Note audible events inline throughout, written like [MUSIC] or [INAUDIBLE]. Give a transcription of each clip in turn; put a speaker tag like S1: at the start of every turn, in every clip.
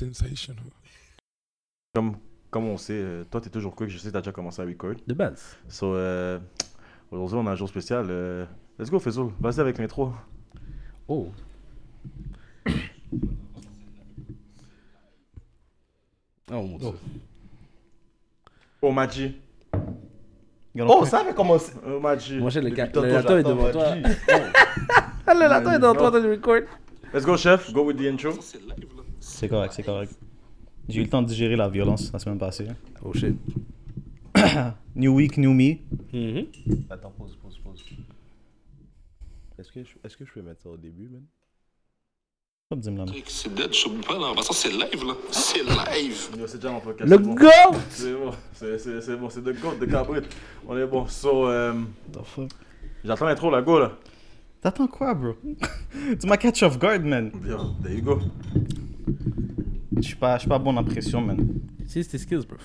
S1: Sensational.
S2: Comme, comme on sait, euh, toi, t'es toujours quick. Je sais que t'as déjà commencé à record.
S3: De base.
S2: So, euh, aujourd'hui, on a un jour spécial. euh, let's go, Faisal. Vas-y avec l'intro.
S3: Oh. [COUGHS] Oh mon dieu.
S2: Oh, Maji.
S4: Oh, ça avait commencé.
S2: Oh, Maji.
S3: Moi, j'ai le, ca- le lato est devant toi. Le lato est devant toi, t'as du record.
S2: Let's go, chef. Go with the intro.
S4: C'est correct, c'est correct. J'ai eu le temps de digérer la violence la semaine passée.
S3: Oh shit. [COUGHS]
S4: New week, new me.
S3: Mhm.
S4: Attends, pause, pause, pause. Est-ce que, je, est-ce que je peux mettre ça au début, man?
S5: C'est dead, je sais pas, là. En passant, c'est live, là. C'est live.
S2: Yo, C'est déjà mon podcast.
S3: Le
S2: c'est bon.
S3: GOAT!
S2: C'est bon. C'est- C'est c'est bon. C'est de goat, de cabrit. On est bon. So, euh,
S4: The fuck?
S2: j'attends l'intro, la go, là.
S4: T'attends quoi, bro? [LAUGHS] tu m'as catch off guard, man.
S2: Yo, there you go.
S4: Je suis pas, je suis pas bon en pression, man.
S3: C'est tes skills, bro.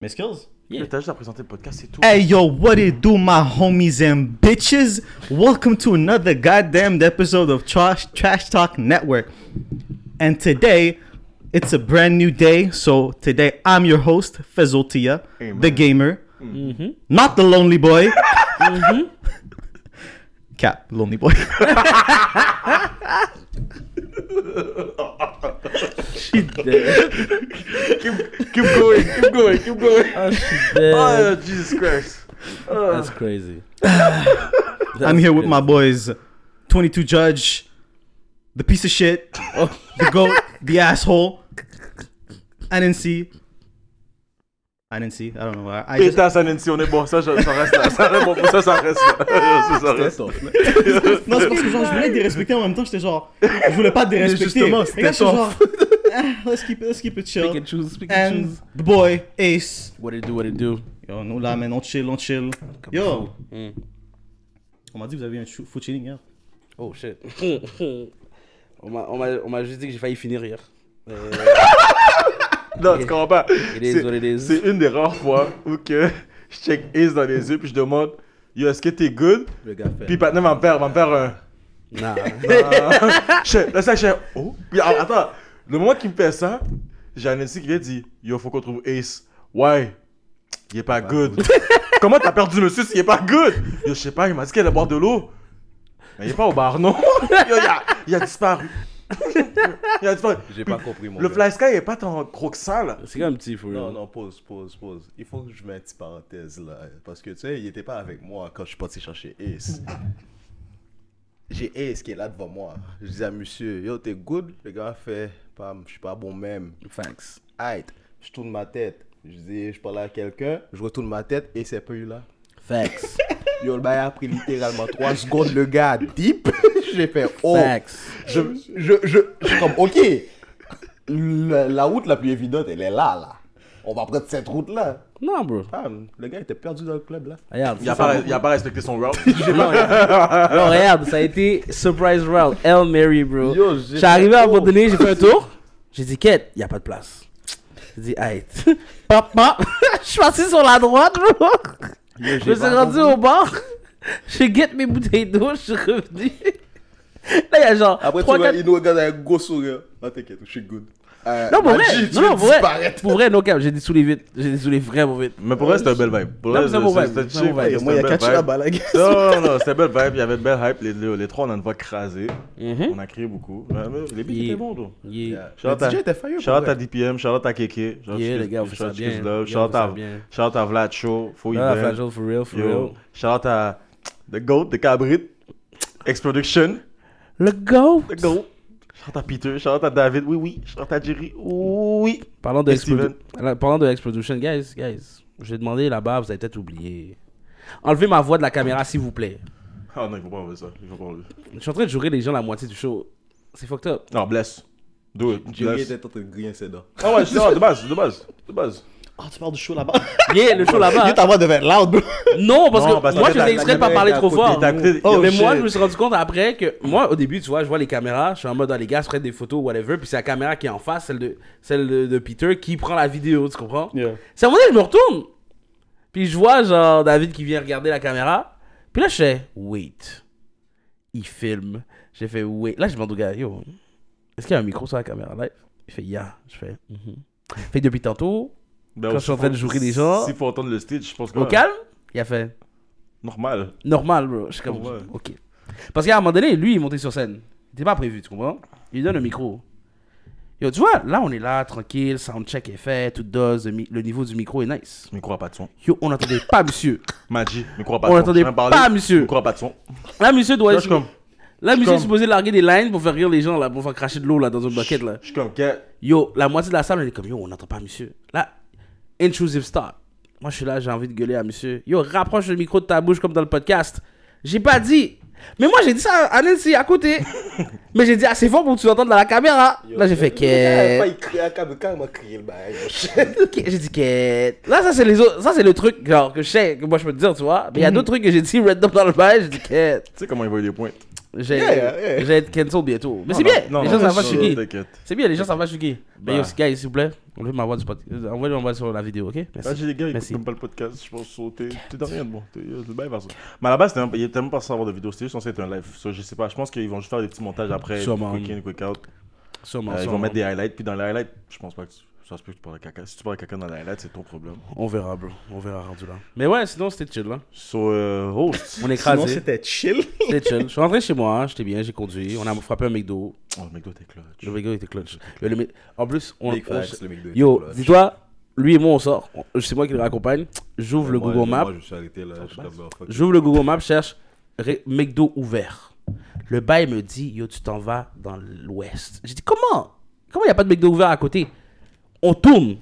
S4: Mes skills?
S3: Yeah.
S2: T'as juste à présenter le podcast, c'est tout.
S4: Hey yo, what it do, my homies and bitches? Welcome to another goddamn episode of Trash Trash Talk Network. And today, it's a brand new day. So today, I'm your host, Fezoltia,
S2: Amen.
S4: the gamer,
S3: Mhm.
S4: not the lonely boy. [LAUGHS] Cap, lonely boy. [LAUGHS]
S3: Shit dead.
S2: Keep, keep going, keep going, keep going.
S3: Oh shit dead.
S2: Oh, Jesus Christ.
S3: That's ah. crazy. [LAUGHS]
S4: I'm here with my boys, 22 Judge, the piece of shit, oh. the goat, the asshole. I didn't see. I don't know. I,
S2: Pétasse Anansi, on est bon. Ça, je- ça reste là. Ça, reste bon. ça, ça reste là. [LAUGHS] Ça, ça reste. [LAUGHS]
S4: non, c'est parce que genre, je voulais te dérespecter en même temps. J'étais genre, je voulais pas te dérespecter.
S2: justement, c'était
S4: genre, [LAUGHS] ah, let's keep it, let's keep it
S3: Pick
S4: chill.
S3: and choose, pick and
S4: And
S3: choose.
S4: the boy Ace,
S3: What it do, what it do.
S4: yo, nous là, man, on chill, on chill. Yo,
S3: Mm.
S4: on m'a dit que vous avez un chou- foot chilling hier.
S3: Oh shit. on m'a- on m'a on m'a juste dit que j'ai failli finir hier. Euh,
S2: Non, tu comprends C'est- une des rares fois où que je check Ace dans les yeux puis je demande Yo, est-ce que t'es good?
S3: Le gars fait.
S2: Puis Patna va me faire, va me faire un.
S3: Nah. [LAUGHS]
S2: Je- Là, ça, je Oh Puis attends, le moment qu'il me fait ça, j'ai Anansi qui vient dire Yo, faut qu'on trouve Ace. Ouais, il est pas good. [LAUGHS] Comment t'as perdu monsieur s'il est pas good? Yo, je sais pas, il m'a dit qu'il allait boire de l'eau. Mais il est pas au bar, non [LAUGHS] Yo, il a, il a disparu. [LAUGHS]
S6: J'ai pas compris, mon
S2: Le
S6: gars.
S2: Fly Sky est pas tant gros que ça, là.
S3: C'est comme un petit real.
S6: Non, non, pause, pause, pause. Il faut que je mette une petite parenthèse là. Parce que tu sais, il était pas avec moi quand je suis parti chercher Ace. [LAUGHS] J'ai Ace qui est là devant moi. Je dis à monsieur, yo, t'es good? Le gars fait, pam, je suis pas bon même.
S3: Thanks.
S6: Aïe, je tourne ma tête. Je dis, je parle à quelqu'un, je retourne ma tête et c'est pas eu là.
S3: Facts. [LAUGHS]
S6: Yo, le bail a pris littéralement 3 [LAUGHS] secondes, le gars deep. [LAUGHS] J'ai fait, oh.
S3: Facts.
S6: Je, je, je, je suis comme, ok, la, la route la plus évidente, elle est là, là. On va prendre cette route-là.
S3: Non, bro.
S6: Fam, le gars était perdu dans le club, là.
S3: Regarde.
S2: Il a,
S3: c'est ça.
S2: pas, il a pas respecté son route. [LAUGHS]
S3: Non, non, regarde, ça a été surprise route. El Mary, bro.
S6: Yo, j'ai
S3: Je suis arrivé à un moment donné, j'ai fait un tour. J'ai dit, quête, il n'y a pas de place. J'ai dit, aïe. Pop, pop. Je suis parti sur la droite, bro. Je me suis rendu au bar. [LAUGHS] J'ai get mes bouteilles d'eau, je suis revenu. [LAUGHS] Là, il y a genre
S6: Après,
S3: 3,
S6: tu vois,
S3: 4...
S6: il nous regarde avec un gros sourire. Ah, t'inquiète, je suis good. Euh,
S3: Non, pour vrai. Non, non, pour vrai. Pour vrai, no cap. J'ai dessoulé vite. J'ai dessoulé vraiment vite.
S2: Mais pour vrai, c'était un bel vibe. Pour
S3: Non,
S2: vrai, c'était chill,
S3: bon vibe.
S2: c'était
S4: Moi, il y a catché
S2: vibe.
S4: la balle.
S2: Non, non, non, c'était belle vibe. Il y avait de belle hype. Les, les, les trois, on a une voix crasée.
S3: Mhm.
S2: On a crié beaucoup. Les beats étaient bons, out
S6: Le
S2: à-
S6: DJ était fire,
S2: shout à. DPM, shout out à Keke.
S3: Yeah, les gars, on fait
S2: shout
S3: ça
S2: out to
S3: bien. Les
S2: Shout à- Vlad Show,
S3: Ah,
S2: Event.
S3: Flash Out, for real, for real.
S2: shout out à The Goat, The Cabrit, X-Production,
S3: Le go.
S2: The Goat. Shout out à Peter, shout out à David, oui, oui. Shout out à Jerry, oui.
S3: Parlant de Parlant de X-Production, guys, guys, j'ai demandé là-bas, vous avez peut-être oublié. Enlevez ma voix de la caméra, s'il vous plaît.
S2: Ah non, il faut pas enlever ça. Il faut pas enlever.
S3: Je suis en train de jurer les gens la moitié du show. C'est fucked up.
S2: Non, bless. Do it.
S6: Jerry
S2: Bless.
S6: était en train de griller ses dents.
S2: Ah ouais, non, de base, de base, de base.
S4: Ah, tu parles du show là-bas. [LAUGHS]
S3: Yeah, le show là-bas.
S4: Ta voix devait être loud, bro.
S3: Non, parce
S2: Non,
S3: que
S2: parce
S3: moi, je
S2: la-
S3: faisais exprès de pas parler trop fort.
S4: Oh,
S3: mais
S4: shit.
S3: moi, je me suis rendu compte après que, moi, au début, tu vois, je vois les caméras, je suis en mode, dans les gars, je prends des photos, whatever, puis c'est la caméra qui est en face, celle de, celle de, de Peter, qui prend la vidéo, tu comprends?
S4: Yeah.
S3: C'est à un moment donné, je me retourne. Puis je vois, genre, David qui vient regarder la caméra. Puis là, je fais, wait. Il filme. J'ai fait, wait. Là, je demande au gars, yo, Est-ce qu'il y a un micro sur la caméra live? Il fait Yeah. Je fais Mhm. Fait que depuis tantôt,
S2: Ben,
S3: Quand je suis en train de jouer des gens-
S2: S'il faut entendre le stage, je pense que.
S3: au calme, il a fait
S2: Normal.
S3: Normal, bro. Je suis comme. Ok. Parce qu'à un moment donné, lui, il monté sur scène. Il n'était pas prévu, tu comprends? Il lui donne un micro. Yo, tu vois, là, on est là, tranquille, soundcheck est fait, tout dose, le, le niveau du micro est nice.
S2: Micro a pas de son.
S3: Yo, on n'entendait pas monsieur.
S2: Maggi, micro a pas
S3: On
S2: de son.
S3: n'entendait
S2: de parler,
S3: pas monsieur.
S2: Micro a pas de son.
S3: Là, monsieur doit
S2: Là,
S3: être.
S2: je suis comme.
S3: Là, monsieur est supposé larguer des lines pour faire rire les gens, là, pour faire cracher de l'eau, là, dans une bucket, là.
S2: Je suis comme,
S3: Yo, la moitié de la salle, on est comme, yo, on n'entend pas monsieur. Là, intrusive stop. Moi, je suis là, j'ai envie de gueuler à monsieur. Yo, rapproche le micro de ta bouche comme dans le podcast. J'ai pas dit. Mais moi, j'ai dit ça à Nancy à côté. [LAUGHS] Mais j'ai dit assez fort pour que tu l'entendes dans la caméra. Là, j'ai fait qu'est.
S6: Il crie à câble, quand il m'a crié le bail.
S3: J'ai dit qu'est. Là, ça, c'est les autres. Ça, c'est le truc, genre, que je sais, que moi, je peux te dire, tu vois. Mais il y a d'autres trucs que j'ai dit random dans le bail. J'ai dit qu'est.
S2: Tu sais comment il voit les pointes.
S3: J'ai
S6: Yeah, yeah,
S3: être cancel bientôt. Mais c'est bien.
S2: non,
S3: les gens suis qui.
S2: T'inquiète.
S3: C'est bien, les gens je suis qui. Mais yo, guys, s'il vous plaît, enlevez ma voix du podcast. Envoyez ma voix sur la vidéo, ok?
S2: Ah,
S3: Merci.
S2: j'ai des gars, ils
S3: Merci.
S2: écoutent même pas le podcast, je pense sauter. T'es de rien de bon. C'est bien vers ça. Mais à la base, il était même pas censé avoir de vidéo, c'était juste censé être un live. So, je sais pas, je pense qu'ils vont juste faire des petits montages après.
S3: Sûrement.
S2: Quick in, quick out.
S3: Sûrement,
S2: Euh, ils vont mettre des highlights, puis dans les highlights, je pense pas que tu- ça se peut que tu parles de caca. Si tu parles de caca dans les highlights, c'est ton problème.
S3: On verra, bro. On verra rendu là. Mais ouais, sinon, c'était chill, là.
S2: So, euh, host.
S3: On est
S4: Sinon,
S3: écrasé.
S4: c'était chill.
S3: C'était chill. Je suis rentré chez moi, hein, j'étais bien, j'ai conduit. On a frappé un McDo.
S2: Oh, le McDo, t'es clutch.
S3: Le McDo était clutch. Le- le- En plus, on.
S6: Big
S3: on-
S6: facts, le McDo était
S3: Yo, dis-toi, lui et moi, on sort. C'est moi qui le raccompagne. J'ouvre le
S6: Moi,
S3: Google
S6: moi,
S3: Maps. J'ouvre le Google Maps, je cherche McDo ouvert. Le bail me dit, yo, tu t'en vas dans l'ouest. J'ai dit, comment? Comment il n'y a pas de McDo ouvert à côté? On tourne.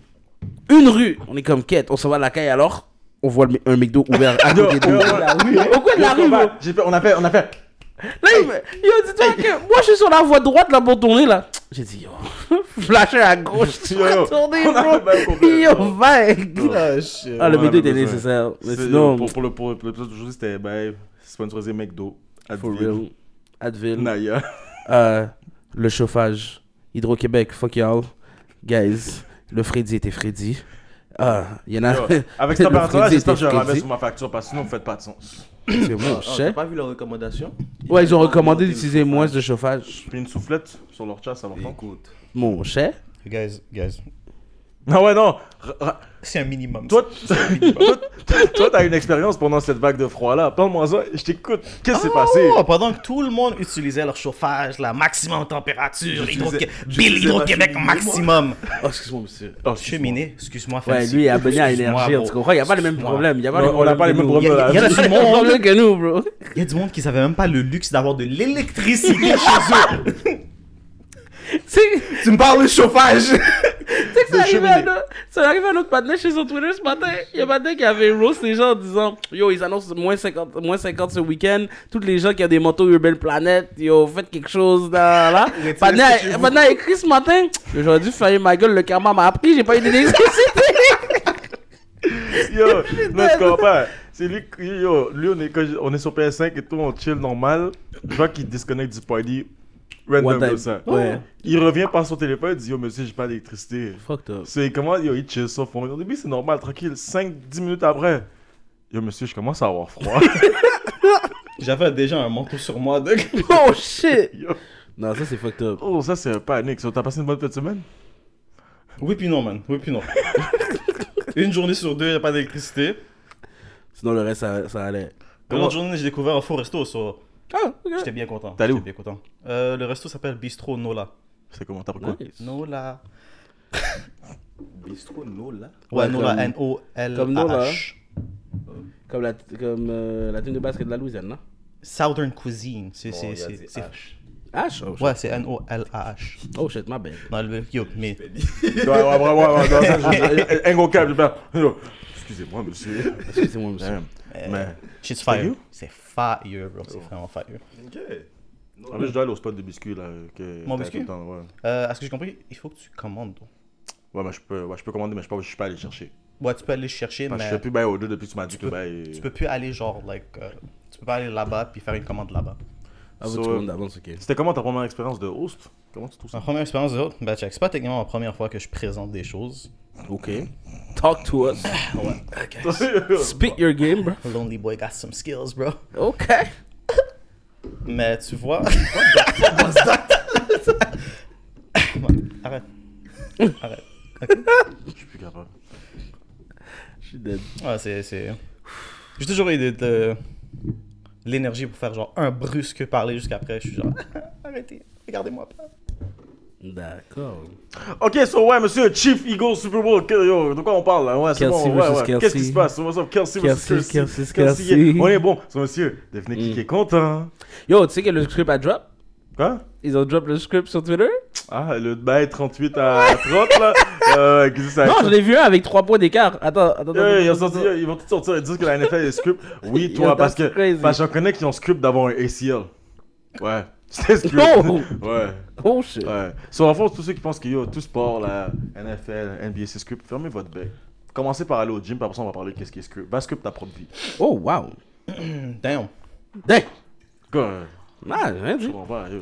S3: Une rue. On est comme quête. On s'en va à la caille alors. On voit le- un McDo ouvert à [LAUGHS] côté de nous. Au coin de la rue, bro.
S2: j'ai fait- On a fait, on a fait.
S3: Là, il me... Yo, dis-toi que moi, je suis sur la voie droite là pour tourner là. J'ai dit, yo, [LAUGHS] flasher à gauche, tu
S2: Yo,
S3: vas tourner,
S2: On a
S3: bro.
S2: fait bien complet.
S3: Yo, vague.
S4: Ah, shit.
S3: Ah, le McDo était
S2: besoin.
S3: nécessaire. Mais
S2: C'est-
S3: sinon,
S2: Pour, pour le pour, pour l'épisode d'aujourd'hui, c'était ben, sponsorisé McDo.
S3: for
S2: Advil,
S3: real. Advil.
S2: Naya.
S3: Euh, le chauffage. Hydro-Québec, fuck y'all. Guys, le Freddy était Freddy. Ah, il y en a.
S2: Yo, Avec cette [LAUGHS] température-là, j'espère que je ramène sur ma facture parce que sinon, vous faites pas de sens.
S3: C'est bon,
S6: Ah,
S3: je
S6: T'as
S3: sais.
S6: pas vu leurs recommandations
S3: Ouais, ils ont recommandé d'utiliser moins de chauffage.
S2: Puis une soufflette sur leur chat, ça va pas.
S6: Écoute.
S3: Mon cher.
S4: Guys, guys,
S2: Non, ouais, non.
S4: C'est un minimum.
S2: Toi, toi, toi, t'as une expérience pendant cette vague de froid-là. Parle-moi ça, je t'écoute. Qu'est-ce qui s'est passé?
S4: Oh, pendant que tout le monde utilisait leur chauffage, la maximum température, Hydro-Québec maximum.
S3: Oh, excuse-moi, monsieur.
S2: Oh, excuse-moi.
S4: Cheminée, excuse-moi.
S3: Ouais, lui est abonné à Énergie, tu comprends? Il n'y a pas les mêmes problèmes. Il y a pas
S2: Non, on n'a pas les mêmes problèmes.
S4: Il y a- il
S3: Il
S4: du [LAUGHS] monde.
S3: que nous, bro.
S4: Il y a du monde qui savait même pas le luxe d'avoir de l'électricité chez eux. [LAUGHS] Tu me parles de chauffage.
S3: C'est ça arrivait à notre partenaire chez son Twitter ce matin. Il y a un matin qui avait roast les gens en disant Yo, ils annoncent moins 50, moins 50 ce week-end. Tous les gens qui ont des motos Urban Planet, yo, faites quelque chose là. Partenaire Partenaire a écrit ce matin J'aurais dû faire ma gueule, le karma m'a appris, j'ai pas eu d'électricité. [LAUGHS]
S2: Yo, non, tu comprends pas. C'est lui, yo, lui on, est, je- on est sur PS5 et tout, on chill normal. Je vois qu'il disconnecte du party. Random
S3: One time.
S2: comme ça.
S3: Ouais.
S2: Il revient par son téléphone, il dit Yo, monsieur, j'ai pas d'électricité.
S3: Fucked up.
S2: C'est comment, yo, il chill sur fond. Au début, c'est normal, tranquille. 5-10 minutes après, yo, monsieur, je commence à avoir froid. [LAUGHS]
S4: J'avais déjà un manteau sur moi. De... [LAUGHS]
S3: Oh shit!
S2: Yo.
S3: Non, ça c'est fucked up.
S2: Oh, ça, c'est un panique. So, T'as passé une bonne de semaine?
S4: Oui puis non, man. Oui puis non. [LAUGHS] Une journée sur deux, il n'y a pas d'électricité.
S3: Sinon, le reste, ça, ça allait.
S4: Une autre journée, j'ai découvert un faux resto. so
S3: Ah, ok.
S4: J'étais bien content.
S2: T'es allé où
S4: J'étais bien content. Euh, le resto s'appelle Bistro Nola.
S2: C'est comment T'as pris quoi
S3: Nice.
S4: Nola. [LAUGHS]
S6: Bistro Nola?
S4: Ouais,
S3: Ouais,
S4: Nola,
S3: comme-
S4: N-O-L-A-H.
S3: comme Nola. Comme la, comme, euh, la team de basket de la Louisiane, non?
S4: Southern Cuisine. C'est.
S6: Bon,
S4: c'est- c'est-
S6: dit
S4: c'est-
S6: H.
S3: H? Oh shit.
S4: Ouais, c'est N-O-L-A-H.
S3: Oh shit, ma bad.
S4: Non, le- Yo, mais. [LAUGHS]
S2: Ouais, ouais, ouais, ouais, ouais, non, ça, je- un gros câble, je fais, yo, Excusez-moi, monsieur. [LAUGHS]
S3: Excusez-moi, monsieur.
S2: Damn. Mais, Sérieux?
S4: fire. C'est fire, bro. C'est vraiment fire.
S6: Ok.
S2: en fait, je dois aller au spot de biscuits, là. Que
S4: Mon biscuit?
S2: temps, ouais.
S4: Euh, à ce que j'ai compris, il faut que tu commandes. toi.
S2: Ouais, mais je peux, ouais, je peux commander, mais je peux, je suis pas allé chercher.
S4: Ouais, tu peux aller chercher,
S2: Parce que je
S4: mais
S2: fais plus bail au deux depuis que tu m'as dit que
S4: peux- tu peux plus aller genre, like. euh, tu peux pas aller là-bas puis faire une commande là-bas.
S3: Ah,
S2: So,
S3: monde d'avance, ok.
S2: C'était comment ta première expérience de host? Comment tu trouves ça?
S4: Ma première expérience de haute, bah check, c'est pas techniquement ma première fois que je présente des choses.
S3: Ok. Talk to us. Speak your game, bro.
S4: Lonely boy got some skills, bro.
S3: Ok.
S4: Mais tu vois. [LAUGHS] Arrête.
S2: Je suis plus capable.
S3: Je suis dead.
S4: Ah, c'est. c'est- J'ai toujours eu de, de- l'énergie pour faire genre un brusque parler jusqu'après. Je suis genre, [LAUGHS] arrêtez, regardez-moi pas.
S3: D'accord.
S2: Ok, so ouais, monsieur, Chief Eagle Super Bowl, yo, de quoi on parle là? Ouais, c'est bon, ouais, ouais. Qu'est-ce qui se passe? What's up, Kelsey versus
S3: Kelsey,
S2: Kelsey?
S3: Kelsey,
S2: Kelsey,
S3: Kelsey.
S2: On est bon, so monsieur, devenez qui
S3: Mm.
S2: est content.
S3: Yo, tu sais que le script a drop?
S2: Quoi?
S3: Ils ont drop le script sur Twitter?
S2: Ah, le bail 38 à 30 là. [LAUGHS] Euh, ça
S3: Non, j'en ai vu un avec 3 points d'écart. Attends, attends,
S2: ils, sorti- vont tous sortir et dire que la NFL est script. [LAUGHS] Oui, toi, parce que, parce que j'en connais qui ont script d'avoir un ACL. Ouais, c'était script.
S3: Oh!
S2: Ouais, [LAUGHS]
S3: Oh shit.
S2: ouais. Sur la force, tous ceux qui pensent que yo, tout sport, la NFL, NBA, c'est script, fermez votre bec. Commencez par aller au gym, puis après ça, on va parler de qu'est-ce qui est script. Va script ta propre vie.
S3: Oh wow. [CLEARS THROAT]
S4: Damn.
S3: Dang.
S2: Quoi?
S3: Ah, j'ai rien dit.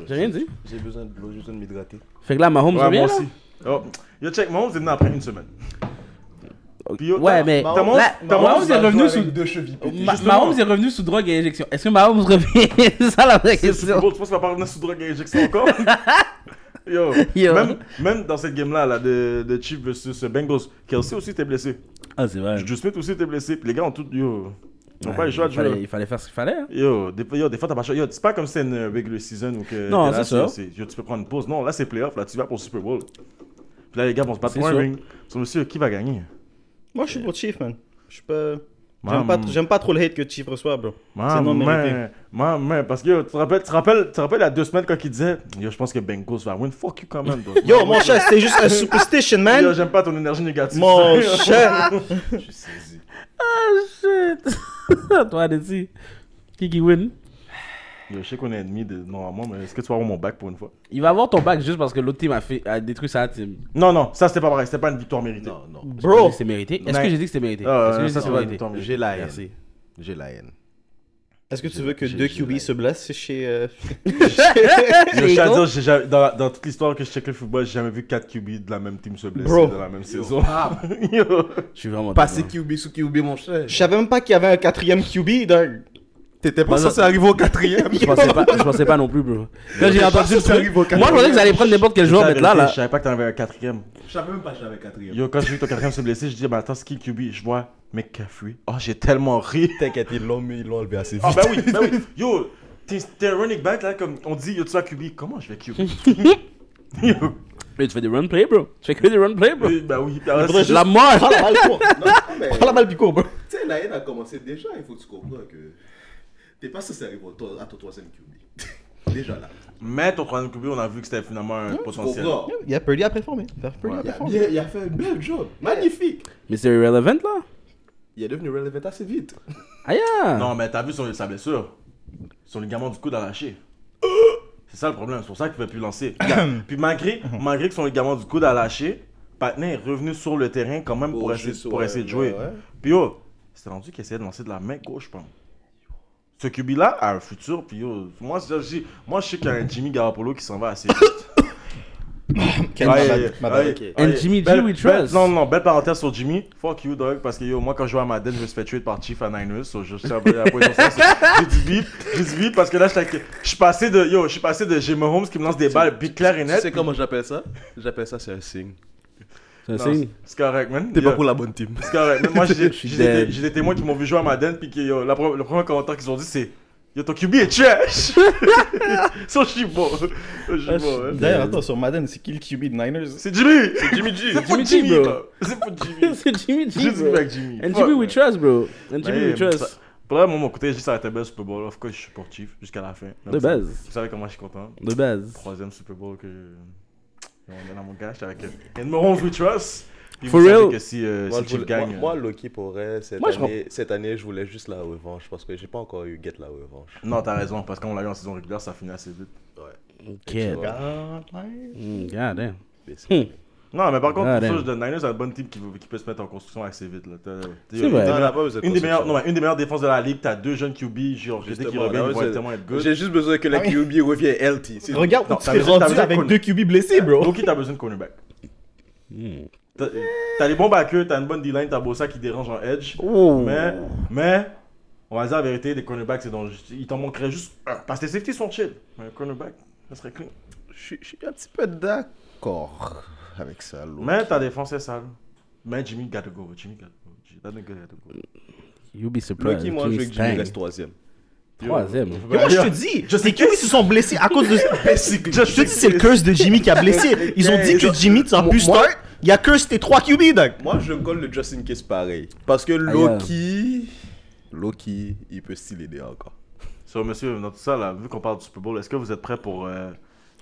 S3: J'ai rien dit.
S6: J'ai besoin de l'eau, j'ai besoin de m'hydrater.
S3: Fait que là, Mahomes
S2: Ouais,
S3: revient,
S2: moi
S3: là?
S2: aussi. Oh. Yo, check, Mahomes est venu après une semaine. Puis
S3: Ouais, mais-
S2: Mahomes-
S3: Là,
S2: t'as
S3: Mahomes
S2: Mahomes-
S3: est revenu sous...
S6: deux chevilles.
S3: Ma-
S2: Justement.
S3: Mahomes est revenu sous drogue et injection. Est-ce que Mahomes revient? [LAUGHS] C'est ça la vraie
S2: C'est
S3: question.
S2: Bowl, tu penses qu'il va pas revenir sous drogue et injection encore? [LAUGHS] Yo,
S3: Yo.
S2: Même, même dans cette game-là, là, de, de Chiefs versus Bengals, Kelsey aussi était blessé.
S3: Ah, c'est vrai.
S2: Juju Smith aussi était blessé. Puis les gars ont tout. Yo, ils n'ont pas le choix de
S3: il, fallait,
S2: jouer.
S3: il fallait faire ce qu'il fallait. hein.
S2: Yo, des, yo, des fois, t'as pas. Yo, c'est pas comme c'était une regular season ou que.
S3: Non, c'est ça.
S2: c'est- yo, tu peux prendre une pause. Non, là, c'est playoff. Là, tu vas pour le Super Bowl. Puis là, les gars vont se battre
S3: C'est
S2: pour un ring. So, monsieur, qui va gagner?
S4: Moi, je suis pour Chief, man. Je suis pas.
S2: Mam-
S4: J'aime pas, j'aime pas trop le hate que Chief reçoit, bro. C'est non mérité.
S2: man, man, parce que yo, tu te rappelles, tu te rappelles, tu te rappelles il y a deux semaines quand il disait Yo, je pense que Bengals va win. Fuck you quand même. bro.
S4: Yo, mon chat, c'était juste un superstition,
S2: Yo,
S4: man.
S2: j'aime pas ton énergie négative.
S4: Mon chat. [LAUGHS]
S6: Je suis saisi.
S3: Ah, shit. [LAUGHS] Toi, Alessi. Qui qui win?
S2: Yo, je sais qu'on est ennemi de... normalement, mais est-ce que tu vas avoir mon bac pour une fois?
S3: Il va avoir ton bac juste parce que l'autre team a, fait, a détruit sa team.
S2: Non, non, ça c'était pas vrai. C'était pas une victoire méritée.
S6: Non, non.
S4: Bro.
S3: que c'était mérité? Est-ce que j'ai dit que c'était mérité?
S2: Ah,
S3: Est-ce que j'ai dit que
S2: c'est
S3: c'était mérité?
S6: la haine.
S3: Merci.
S6: J'ai la haine.
S4: Est-ce que tu veux que deux QB se blessent chez. euh, [LAUGHS]
S2: je dire, dans, dans toute l'histoire que je check le football, j'ai jamais vu 4 QB de la même team se blesser
S4: Bro.
S2: dans la même saison. [LAUGHS] Yo.
S3: Je suis vraiment
S6: Passer
S3: d'accord.
S6: QB sous QB, mon cher.
S4: Je savais même pas qu'il y avait un quatrième QB. donc-
S6: T'étais pas
S3: Bah,
S6: censé arriver au quatrième. [LAUGHS]
S3: Je pensais pas, je pensais pas non plus, bro. Quand j'ai entendu le
S6: ça arrive au
S3: truc, moi je pensais que ça allait prendre n'importe quel joueur, mais là, là.
S2: Je savais pas que t'en avais un quatrième.
S6: Je savais même pas que j'avais quatrième.
S2: Yo, quand j'ai vu ton quatrième se blesser, je dis, bah attends, c'est qui QB Je vois McCaffrey. Oh, j'ai tellement ri.
S6: T'inquiète, ils l'ont mis, ils l'ont enlevé assez vite.
S2: Ah, bah oui, bah oui. [LAUGHS] Yo, t'es t'es un running back là, comme on dit, yo, tu vas QB. Comment je vais QB [LAUGHS] Yo,
S3: Mais tu fais des run play, bro. Tu fais que des run play, bro.
S2: oui, bah oui. c'est-
S3: La mort.
S4: Prends la balle du court, bro.
S6: Tu sais, la haine a commencé déjà, il faut que tu comprennes que. T'es pas censé arriver à ton troisième QB. [LAUGHS] déjà là.
S2: Mais ton troisième QB, on a vu que c'était finalement un
S6: Tu
S2: potentiel.
S4: Il y a Purdy à performer. Purdy
S2: Ouais.
S4: a
S6: il a, fait un bel job. Magnifique.
S3: Mais c'est irrelevant, là.
S6: Il est devenu relevant assez vite. [LAUGHS]
S3: Aïe.
S2: Non, mais t'as vu son, sa blessure? Son ligament du coude a lâché. [GASPS] C'est ça le problème, c'est pour ça qu'il ne pouvait plus lancer. [COUGHS] Puis, malgré, [COUGHS] malgré que son ligament du coude a lâché, Patnais est revenu sur le terrain quand même pour,
S6: Pour
S2: essayer, pour essayer de jouer.
S6: ouais, ouais.
S2: Puis yo, c'était rendu qu'il essayait de lancer de la main gauche, je pense. Ce QB-là a un futur, puis yo, moi, je, moi je sais qu'il y a un Jimmy Garoppolo qui s'en va assez vite. [COUGHS] Ouais, ouais.
S3: And Jimmy G,
S2: Belle-
S3: we
S2: belle-
S3: trust.
S2: Non, non, belle parenthèse sur Jimmy. Fuck you, dog. Parce que yo, moi, quand je jouais à Madden, je me suis fait tuer par Chief à Niners. So, je sais un peu la position. J'ai dit bip. J'ai dit bip parce que là, je suis passé de. Yo, je suis passé de j'ai Mahomes qui me lance des balles, puis clair et
S6: Tu
S2: net.
S6: sais comment j'appelle ça? J'appelle ça, c'est un signe.
S3: C'est un
S2: Non,
S3: signe.
S2: C'est correct, man.
S6: T'es pas pour la bonne team.
S2: C'est correct. man. Moi, [LAUGHS] j'ai j'ai des, j'ai témoins qui m'ont vu jouer à Madden, puis que yo, la pre- le premier commentaire qu'ils ont dit, c'est Yo, ton QB est trash. [LAUGHS] so, je suis bon. Je suis bon, hein.
S4: D'ailleurs, attends, sur Madden, c'est qui le QB de Niners?
S2: C'est Jimmy. C'est Jimmy G. C'est
S3: Jimmy G,
S2: Jimmy,
S3: bro.
S2: C'est pas Jimmy. [LAUGHS]
S3: C'est Jimmy G,
S2: avec Jimmy.
S3: And Jimmy we trust, bro. And Jimmy we trust.
S2: Pour là, moi, mon côté, juste ça a été belle Super Bowl. Of course, je suis pour Chief jusqu'à la fin.
S3: De base.
S2: Vous savez comment je suis content.
S3: De base.
S2: Troisième Super Bowl que. On est dans mon gars, j'étais avec. Et numéro 11, we trust. Puis
S3: For
S2: vous savez
S3: real?
S2: que si, euh,
S6: Moi,
S2: si Chief
S6: voulais-
S2: gagne.
S6: moi,
S2: euh,
S6: moi, Loki pourrait, cette,
S3: Moi, je
S6: année, cette année, je voulais juste la revanche parce que j'ai pas encore eu Get la revanche.
S2: Non, t'as raison, parce qu'on l'a eu en saison régulière, ça finit assez vite.
S6: Ouais.
S3: Mm, God damn.
S2: Non, mais par contre,
S3: Ah,
S2: pour ça, de Niners a une bonne team qui, peut se mettre en construction assez vite. là.
S3: C'est
S2: une
S3: vrai.
S2: Une des, meilleures,
S6: construction.
S2: non, mais une des meilleures défenses de la ligue, t'as deux jeunes QB, genre, je dis qu'ils reviennent, ils vont tellement être good.
S6: J'ai juste besoin que la
S4: Ah.
S6: QB revienne healthy.
S4: Regarde tu
S2: t'as
S4: t'es rendu avec deux QB blessés, bro.
S2: Donc, t'as besoin de cornerback. T'as des bons backers, t'as une bonne D-line, t'as Bossa qui dérange en edge.
S3: Oh.
S2: Mais, mais, on va dire la vérité, des cornerbacks, c'est il t'en manquerait juste un. Parce que les safeties sont chill. Mais un cornerback, ça serait clean.
S6: Je je suis un petit peu d'accord avec ça.
S2: Mais ta défense est sale. Mais Jimmy gotta go. Jimmy gotta go. That nigga gotta go.
S3: You be surprised.
S6: Loki, moi, je veux que Jimmy reste troisième.
S3: Troisième.
S4: Et moi, je te dis, les Kiwis se sont blessés à cause de. [LAUGHS] Je te dis, c'est le curse de Jimmy qui a blessé. [LAUGHS] Ils ont dit que Jimmy, tu as pu
S6: Moi-
S4: start. Il y a curse tes 3 QB, dog.
S6: Moi, je colle le Just in Case pareil. Parce que. Loki, Loki, il peut still aider encore.
S2: So, monsieur, dans tout ça, là, vu qu'on parle du Super Bowl, est-ce que vous êtes prêts pour euh,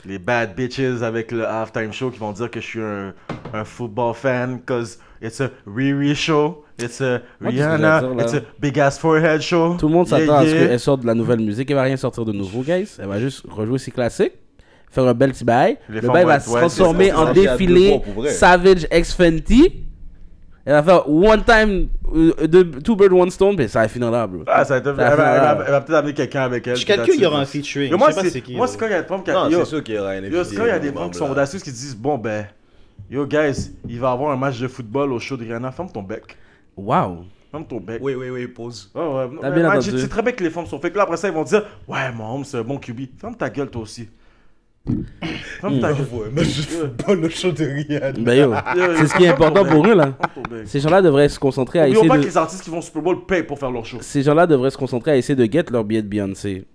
S2: les bad bitches avec le halftime show qui vont dire que je suis un, un football fan cause it's a Riri show, it's a Rihanna,
S3: dire,
S2: it's a big ass forehead show.
S3: Tout le monde
S2: Yeah,
S3: s'attend à ce
S2: yeah.
S3: qu'elle sorte de la nouvelle musique. Elle va rien sortir de nouveau, guys. Elle va juste rejouer ses classiques, faire un bel petit bail. Le bail va se transformer en défilé. Savage X Fenty. Elle va faire one time, deux- two bird, one stone, puis ça va finir là, bro.
S2: Ah, ça va être- elle
S3: Ça
S2: va,
S3: fait
S2: elle va-
S3: mal.
S2: elle va peut-être amener quelqu'un avec elle.
S4: Je calcule, il y aura un featuring.
S2: Moi,
S4: Je sais pas
S2: c'est
S4: c'est qui.
S2: moi, c'est quand il y a des femmes qui
S6: Non,
S2: yo,
S6: c'est sûr qu'il y aura un
S2: Yo, c'est quand il y a des femmes qui sont audacieuses qui disent Bon, ben, yo, guys, il va y avoir un match de football au show de Rihanna. Ferme ton bec.
S3: Wow.
S2: Ferme ton bec.
S6: Oui, oui, oui, pause.
S2: Ouais, ouais. je sais très bien que les femmes sont fake. Là, après ça, ils vont dire Ouais, mon homme, c'est un bon QB. Ferme ta gueule, toi aussi. Ferme ta gueule.
S6: Ouais, mais je fais pas le show de Rihanna.
S3: Ben yo, c'est ce qui est important pour eux, là. Ces gens-là devraient se concentrer à
S2: N'oublions
S3: essayer
S2: pas
S3: de...
S2: que les artistes qui vont au Super Bowl payent pour faire leur show.
S3: Ces gens-là devraient se concentrer à essayer de get leur billet de Beyoncé.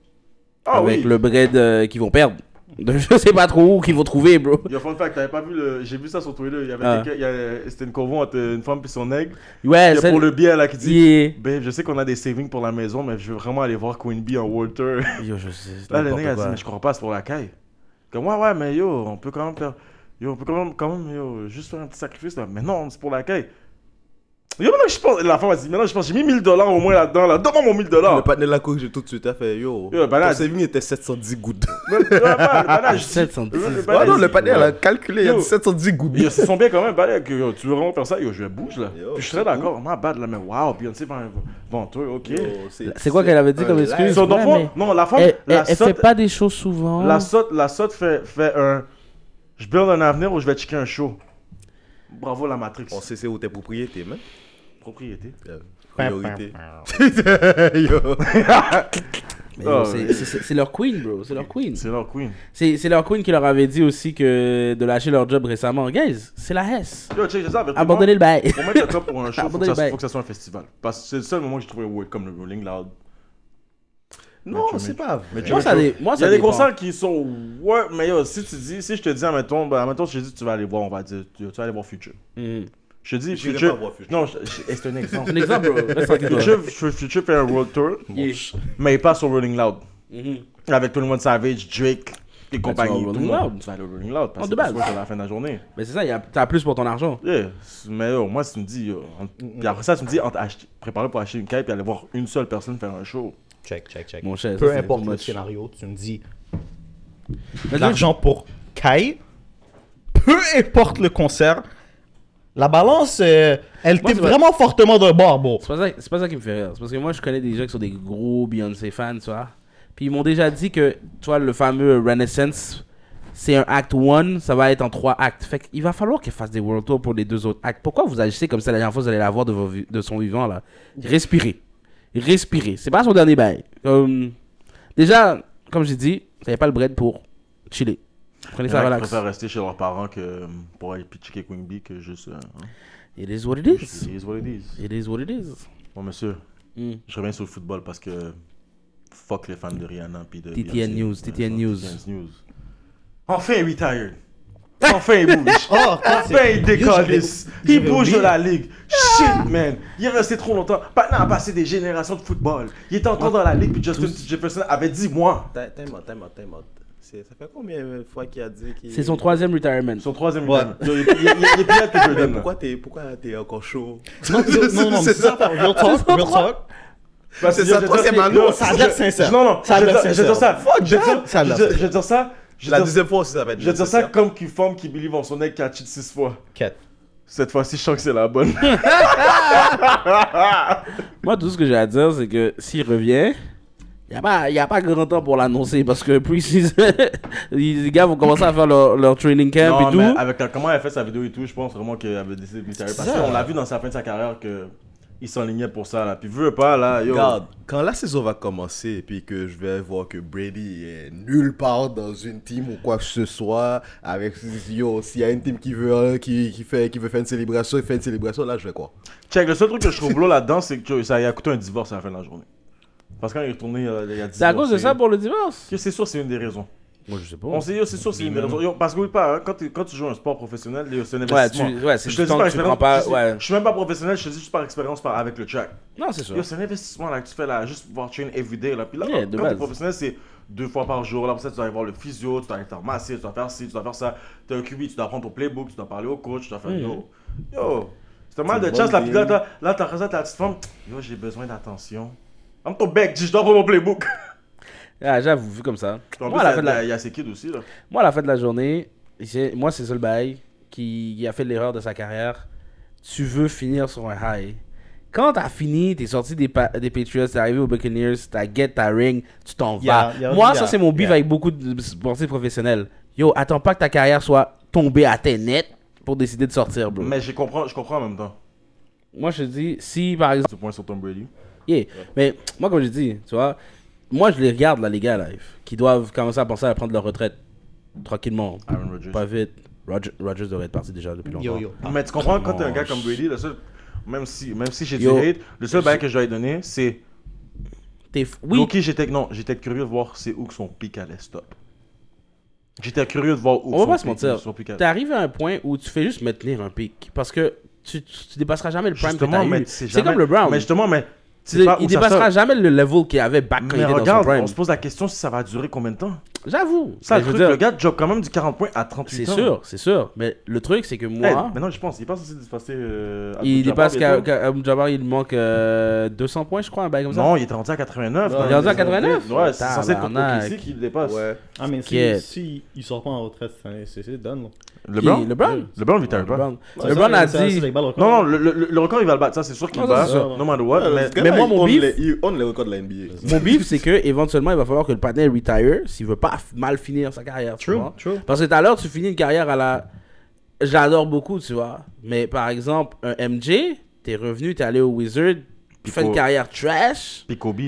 S2: Ah
S3: avec
S2: oui.
S3: le bread euh, qu'ils vont perdre. [LAUGHS] Je sais pas trop où qu'ils vont trouver, bro.
S2: Yo, fun fact, t'avais pas vu le. J'ai vu ça sur Twitter. Il y avait
S3: Ah.
S2: il y C'était une convo entre une femme et son aigle.
S3: Ouais,
S2: Il y
S3: c'est
S2: pour le billet là qui dit
S3: Yeah.
S2: Babe, je sais qu'on a des savings pour la maison, mais je veux vraiment aller voir Queen Bee en Tour.
S3: Yo, je sais.
S2: Là, le nègre a dit, mais je crois pas, c'est pour la caille. Comme, ouais, ouais, mais yo, on peut quand même faire. Yo, on peut quand même, quand même yo, juste faire un petit sacrifice. Mais non, c'est pour la caille. Yo, maintenant, je pense. La femme a dit, maintenant, je pense, j'ai mis 1000 dollars au moins là-dedans, là. Donne-moi mon 1000
S6: Le
S2: dollars.
S6: partenaire de la j'ai tout de suite a fait yo.
S2: Yo, là,
S6: Ton saving était 710 gouttes. [LAUGHS]
S2: Le banage, je dis-
S3: 710.
S2: le- le
S6: Ah
S2: banage,
S6: non, le partenaire, a calculé, il a
S2: Yo.
S6: dit 710 gouttes.
S2: Yo, c'est son bien quand même, balai, que yo, tu veux vraiment faire ça, yo, je vais bouge là.
S6: Yo,
S2: Puis je serais d'accord, ma bad là, mais waouh, Beyoncé va un vent tour, ok.
S3: C'est quoi qu'elle avait dit comme excuse?
S2: Le
S3: mais
S2: non, la femme,
S3: Elle,
S2: la
S3: fait pas des choses souvent.
S2: La sotte, la sotte fait, fait un. Je build un avenir où je vais checker un show. Bravo la Matrix.
S6: On sait c'est où tes propriétés, man.
S2: Propriété.
S6: Euh, Priorité.
S3: C'est- leur queen, bro. C'est leur queen.
S2: C'est leur queen.
S3: C'est leur queen qui leur avait dit aussi que de lâcher leur job récemment. Guys, c'est la Hess.
S2: Yo, check ça avec
S3: Abandonnez le bail.
S2: Pour mettre un show, [LAUGHS] faut que,
S3: Abandonnez le
S2: ça, faut que ça soit un festival. Parce que c'est le seul moment que j'ai trouvé weird comme le Rolling Loud.
S6: Non, c'est pas
S2: mais
S6: vrai.
S2: tu-
S3: Moi, ça, dé- moi,
S2: Il y a des concerts qui sont ouais, mais yo, si tu dis, si je te dis, admettons, ben, admettons, je te dis, tu vas aller voir, on va dire, tu, tu vas aller voir Future.
S3: Mhm.
S2: Je te dis, Future.
S6: pas.
S2: Non, c'est un exemple.
S3: Un exemple, bro. Bro.
S2: Future, Future, fait un world tour,
S3: Yeah.
S2: mais il passe au Rolling Loud.
S3: Mhm.
S2: Avec tout le monde Savage, Drake et compagnie.
S3: vas au
S2: tout
S3: Rolling
S2: le monde.
S3: Loud.
S2: Tu vas aller au Rolling Loud parce
S3: En
S2: que c'est la fin de la journée.
S3: Mais c'est ça, t'as plus pour ton argent.
S2: Yeah. Mais yo, moi, si tu me dis, yo, en- puis après ça, tu me dis, préparer pour acheter une cape et aller voir une seule personne faire un show.
S4: Check, check, check.
S3: Mon cher,
S4: Peu
S3: ça,
S4: importe
S3: much.
S4: scénario, tu me dis l'argent pour Kai, peu importe le concert, la balance, euh, elle
S3: Moi,
S4: était
S3: c'est pas-
S4: vraiment fortement d'un bord, bro.
S3: C'est pas, ça, c'est pas ça qui me fait rire. C'est parce que moi, je connais des gens qui sont des gros Beyoncé fans, tu vois. Puis ils m'ont déjà dit que, tu vois, le fameux Renaissance, c'est un act one, ça va être en trois actes. Fait qu'il va falloir qu'elle fasse des world tours pour les deux autres actes. Pourquoi vous agissez comme ça la dernière fois, vous allez la voir de, vos vi- de son vivant, là? Respirez. Respirez. C'est pas son dernier bail. Déjà, comme j'ai dit, vous n'avez pas le bread pour chiller. Prenez
S2: Il
S3: ça relax.
S2: préfèrent rester chez leurs parents que pour aller pitcher Queen Bee que juste. euh, hein.
S3: It is what it is.
S2: It is what it is.
S3: It is what it is.
S2: Bon, monsieur,
S3: Mm.
S2: je reviens sur le football parce que. Fuck les fans de Rihanna puis de.
S3: TTN
S2: Beyoncé.
S3: News, TTN
S2: ça,
S3: News.
S2: TTN News. Enfin, il retired. Enfin, il bouge. [LAUGHS]
S4: Oh,
S2: Enfin, il
S4: j'avais
S2: Il bouge de la ligue. Shit, man. Il est resté trop longtemps. Patna a passé des générations de football. Il était encore dans la ligue, puis Justin Jefferson avait 10 mois.
S6: Time out, time out, time out. C'est- Ça fait combien de fois qu'il a dit qu'il.
S3: C'est son troisième retirement.
S2: Son troisième
S4: Ouais.
S2: retirement. Il il- il- est que là.
S6: pourquoi t'es pourquoi t'es encore chaud?
S4: Non, non, non, [LAUGHS] c'est ça, real talk, real talk.
S6: C'est sa
S2: je- je-
S6: troisième
S2: je-
S6: année.
S2: je-
S4: Ça a l'air sincère.
S2: Non, non,
S4: Ça a
S2: je
S4: l'air
S2: je
S4: sincère.
S2: ça. Je vais dire-
S4: Ça a
S2: je je dire ça. Je
S6: La deuxième fois aussi, ça va être
S2: je vais dire ça comme qui femme qui believe en son ex qui a cheat 6 fois.
S4: Quête.
S2: Cette fois-ci, je sens que c'est la bonne. [LAUGHS]
S3: Moi, tout ce que j'ai à dire, c'est que s'il revient, n'y a, pas- y a pas grand temps pour l'annoncer parce que preseason, [LAUGHS] les gars vont commencer à faire leur, leur training camp
S2: Non,
S3: et
S2: mais
S3: tout.
S2: avec la- comment elle a fait sa vidéo et tout, je pense vraiment qu'elle avait décidé de. Parce qu'on l'a vu dans sa fin de sa carrière que il s'enlignait pour ça, là. Puis veut pas, là, yo.
S6: Regarde, quand la saison va commencer et puis que je vais voir que Brady est nulle part dans une team ou quoi que ce soit, avec yo, s'il y a une team qui veut, euh, qui, qui, fait, qui veut faire une célébration, il fait une célébration, là je vais quoi?
S2: Check, le seul truc que je trouve [LAUGHS] là-dedans, c'est que ça a coûté un divorce à la fin de la journée. Parce que quand il est retourné, euh, il a dit.
S3: C'est à cause de ça pour le divorce
S2: C'est sûr, c'est une des raisons.
S3: Moi, je sais pas.
S2: On sait, c'est sûr, c'est une des raisons. Yo, parce que oui, pas, hein, quand, tu- quand tu joues un sport professionnel, yo, c'est un
S3: Ouais,
S2: investissement.
S3: tu, ouais c'est
S2: Je te
S3: du
S2: dis
S3: temps
S2: par
S3: que tu
S2: expérience.
S3: pas.
S2: je,
S3: Ouais.
S2: je suis même pas professionnel, je te dis juste par expérience par, avec le track.
S3: Non, c'est sûr.
S2: Yo, c'est un investissement là, que tu fais là, juste pouvoir train everyday. Là. Puis là,
S3: Yeah,
S2: quand
S3: de
S2: t'es
S3: base.
S2: professionnel, c'est deux fois par jour. Là, pour ça, tu dois aller voir le physio, tu dois aller te faire masser, tu dois faire ci, tu dois faire ça. T'es un QB, tu dois prendre ton playbook, tu dois parler au coach, tu dois faire
S3: Mm.
S2: yo. Yo, c'est un mal de
S6: une
S2: chance
S6: bonne
S2: là. Puis là,
S6: game.
S2: t'as- là, t'as raison, t'as la petite femme. Yo, j'ai besoin d'attention. Comme ton bec, dis, je dois prendre mon playbook. [LAUGHS]
S3: Ah, J'avoue, vu comme ça.
S2: En
S3: Moi,
S2: plus,
S3: à la
S2: il
S3: fin de
S2: y a-
S3: la-
S2: il y a ses kids aussi là.
S3: Moi, à la fin de la journée, moi, c'est ça le bail qui, a fait l'erreur de sa carrière. Tu veux finir sur un high. Quand t'as fini, t'es sorti des, pa- des Patriots, t'es arrivé aux Buccaneers, t'as get ta ring, tu t'en vas.
S4: yeah,
S3: moi,
S4: yeah,
S3: ça, c'est mon
S4: yeah.
S3: avec beaucoup de sportifs professionnels. Yo, attends pas que ta carrière soit tombée à tes nets pour décider de sortir, bro.
S2: Mais je comprends, je comprends en même temps.
S3: Moi, je te dis, si par exemple.
S2: Ce point sur Tom Brady.
S3: Yeah. Mais moi, comme je dis, tu vois, moi, je les regarde, là, les gars, là, qui doivent commencer à penser à prendre leur retraite tranquillement.
S2: Aaron Rodgers.
S3: Pas vite. Roger, Rogers devrait être parti déjà depuis longtemps.
S4: Yo, yo.
S2: Mais tu comprends, quand t'es un gars comme Brady, le seul, même si, même si j'ai du hate, le seul bail que je dois lui donner, c'est.
S3: T'es f- Oui,
S2: Ok, j'étais non, j'étais curieux de voir c'est où que son pic allait stop. J'étais curieux de voir où
S3: on va pas se mentir. T'arrives à un point où tu fais juste maintenir un pic. Parce que tu, tu, tu dépasseras jamais le prime que
S2: Justement,
S3: t'as
S2: mais
S3: eu.
S2: c'est
S3: C'est
S2: jamais-
S3: comme le Brown.
S2: Mais justement, mais.
S3: Il dépassera jamais le level qu'il avait back quand il dans son prime.
S2: on se pose la question si ça va durer combien de temps?
S3: J'avoue.
S2: Ça, le truc,
S3: dire,
S2: le gars job quand même du 40 points à 38
S3: C'est sûr, c'est sûr. Mais le truc, c'est que
S2: Hey,
S3: moi,
S2: mais non, je pense, il est pas censé dépasser. Euh,
S3: il dépasse qu'à Jabbar, il manque euh, 200 points, je crois, un bail comme ça.
S2: Non, il est rendu à 89.
S6: Non,
S3: il est rendu à
S2: même.
S3: 89?
S2: Ouais, c'est censé être OKC qui le dépasse.
S6: Ouais.
S4: Ah, mais si, si il sort pas en retraite c'est c'est done. là.
S2: Le
S3: Qui-
S2: Brown
S3: LeBron?
S2: LeBron, il retire pas.
S3: LeBron. LeBron a dit.
S2: Non, non, le, record, il va le battre. Ça, c'est sûr qu'il le bat. No matter what. mais-
S3: moi, mon beef-
S6: Il on les records de la NBA.
S3: Mon beef, c'est que éventuellement, il va falloir que le partenaire retire s'il veut pas mal finir sa carrière. tu
S4: True,
S3: vois.
S4: true.
S3: Parce que tout à l'heure, tu finis une carrière à la. J'adore beaucoup, tu vois. Mais par exemple, un MJ, t'es revenu, t'es allé au Wizard, tu fais une carrière trash.
S2: Puis Kobe.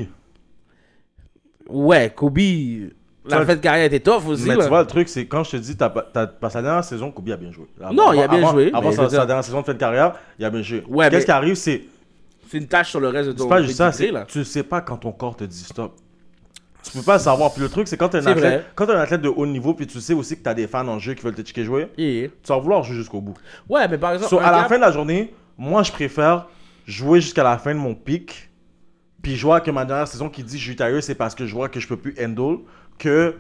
S3: Ouais, Kobe, la fin de carrière était tough aussi.
S2: Mais
S3: là.
S2: tu vois, le truc, c'est quand je te dis, t'as pas- t'as- que la dernière saison, Kobe a bien joué.
S3: Non, il a bien
S2: avant-
S3: joué,
S2: Avant sa,
S3: dire-
S2: sa dernière saison de fin de carrière, il a bien joué.
S3: Ouais,
S2: Qu'est-ce
S3: mais-
S2: qui arrive, c'est.
S3: c'est une tâche sur le reste de ton
S2: C'est pas juste ça, c'est tu sais pas quand ton corps te dit stop. Tu peux pas le savoir. Puis le truc, c'est quand t'es un, athlète- quand t'es un athlète de haut niveau, puis tu sais aussi que t'as des fans en jeu qui veulent te checker jouer,
S3: Yeah.
S2: tu vas vouloir jouer jusqu'au bout.
S3: Ouais, mais par exemple,
S2: So, à la fin de la journée, moi, je préfère jouer jusqu'à la fin de mon pic, puis je vois que ma dernière saison qui dit je suis tailleux, c'est parce que je vois que je peux plus handle, que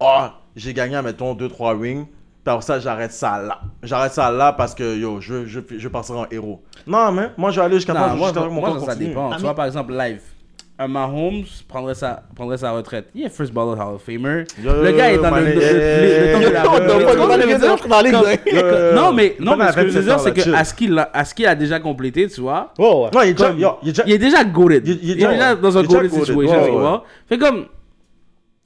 S2: oh, j'ai gagné, mettons, 2-3 rings, puis après ça, j'arrête ça là. J'arrête ça là parce que yo, je, je, je partir en héros. Non, mais moi, je vais aller jusqu'à temps
S3: moi, moi,
S2: corps
S3: ça, dépend.
S4: Ah,
S3: tu
S4: mais-
S3: vois, par exemple, live. Un Mahomes prendrait sa, prendrait sa retraite. Il est first ballot Hall of Famer.
S2: Yo,
S3: le gars est dans le.
S2: Euh, [LAUGHS]
S3: Non, mais, non, mais ce que je veux
S2: 27
S3: dire, c'est que
S2: chill.
S3: à ce qu'il a, à ce qu'il a déjà complété, tu vois,
S4: Oh, ouais.
S2: Non, il est déjà, yo, il est déjà,
S3: dans un goated, situation, tu vois. Fait comme,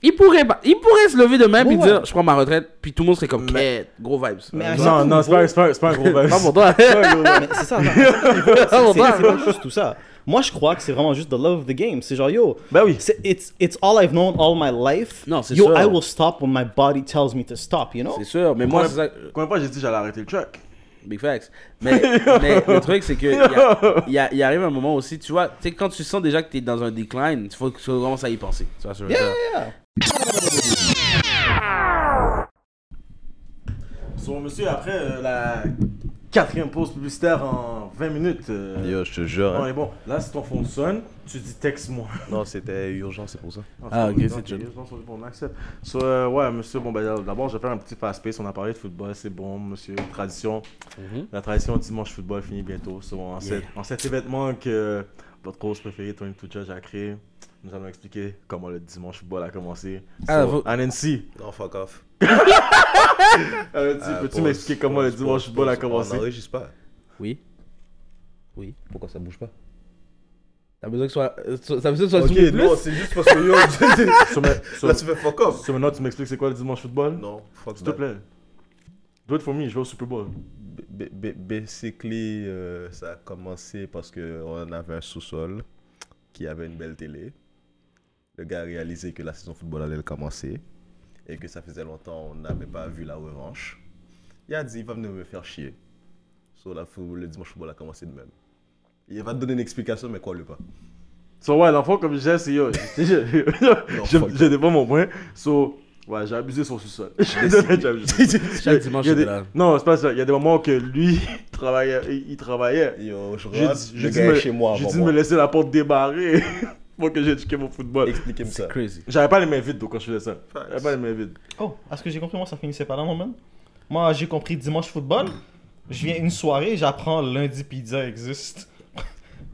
S3: il pourrait, pas- il pourrait se lever de même
S4: Ouais,
S3: et
S4: ouais.
S3: dire, je prends ma retraite, puis tout le monde serait comme,
S2: Mais-
S3: gros vibes. Euh,
S4: un
S2: Non, non, c'est pas,
S4: niveau-
S2: c'est pas, [LAUGHS] c'est pas un gros vibe.
S3: Pas pour toi.
S4: C'est ça. c'est
S3: pas
S4: juste tout ça. Moi, je crois que c'est vraiment juste the love of the game. C'est genre, yo,
S2: Ben oui.
S4: c'est- it's, it's all I've known all my life.
S3: Non, c'est
S4: Yo,
S3: sûr.
S4: I will stop when my body tells me to stop, you know?
S3: C'est sûr, mais moi,
S2: Combien-
S3: c'est ça.
S2: Combien de fois j'ai dit j'allais arrêter le track
S3: Big facts. Mais, [LAUGHS] mais le truc, c'est que il y arrive un moment aussi, tu vois, tu sais, quand tu sens déjà que tu es dans un decline, il faut que tu commences à y penser. Tu vois ce que je veux dire?
S4: Yeah.
S2: So, monsieur, après euh, la quatrième pause publicitaire en 20 minutes, euh,
S6: Yo, je te jure.
S2: on
S6: hein.
S2: est bon. Là, si ton phone sonne, tu dis texte-moi.
S6: Non, c'était urgent, c'est pour ça.
S3: Ah, ok,
S2: cool.
S3: c'est chill.
S2: on accepte. So, euh, ouais, monsieur, bon, ben, d'abord, je vais faire un petit fast pace. On a parlé de football, c'est bon, monsieur. Tradition.
S3: Mhm.
S2: La tradition dimanche football finit bientôt. So, en,
S3: Yeah.
S2: cet, en cet événement que votre cause préférée, Tony Judge, a créé, nous allons expliquer comment le dimanche football a commencé.
S3: Ah,
S2: So,
S3: vous-
S2: Anansi,
S6: Non, fuck off. [LAUGHS]
S2: Anansi,
S6: Ah,
S2: peux-tu m'expliquer comment le dimanche
S6: pause,
S2: football a commencé
S6: On n'enregistre pas.
S3: Oui. Oui.
S6: Pourquoi ça bouge pas?
S3: T'as besoin que ce soit. euh, T'as besoin que ce soit
S6: Ok, non, c'est juste parce que yo. [LAUGHS]
S2: So, mais- so-
S6: Là, tu fais fuck off.
S2: so, maintenant, tu m'expliques c'est quoi le dimanche football?
S6: Non, fuck
S2: S'il te plaît. Do it for me, je vais au Super Bowl.
S6: ba- ba- basically, euh, ça a commencé parce qu'on avait un sous-sol qui avait une belle télé. Le gars a réalisé que la saison football allait commencer et que ça faisait longtemps on n'avait pas vu la revanche. Il a dit, il va venir me faire chier. So, la fou- le dimanche football a commencé de même. Il va te donner une explication, mais quoi le pas
S2: So, ouais, l'enfant, comme je disais, c'est yo. [LAUGHS] je- je- je- Je défends mon point. So, ouais, j'ai abusé sur ce sol. [LAUGHS] J'ai abusé.
S3: Chaque [LAUGHS] dimanche, j'étais là.
S2: Non, c'est pas ça. Il y a des moments que lui, il travaillait. Il il travaillait.
S6: Yo, je
S2: J'ai
S6: rentre,
S2: dit,
S6: le
S2: j'ai dit,
S6: gars est
S2: me-
S6: chez moi
S2: j'ai
S6: avant
S2: dit de
S6: moi.
S2: me laisser la porte débarrée pour que j'ai checké mon football.
S6: Expliquez-moi ça.
S3: Crazy.
S2: J'avais pas les mains vides donc, quand je faisais ça. J'avais pas les mains vides.
S4: Oh, à ce que j'ai compris, moi, ça finissait pas là, mon man. Moi, j'ai compris dimanche football. Je viens une soirée, j'apprends lundi pizza existe. [LAUGHS]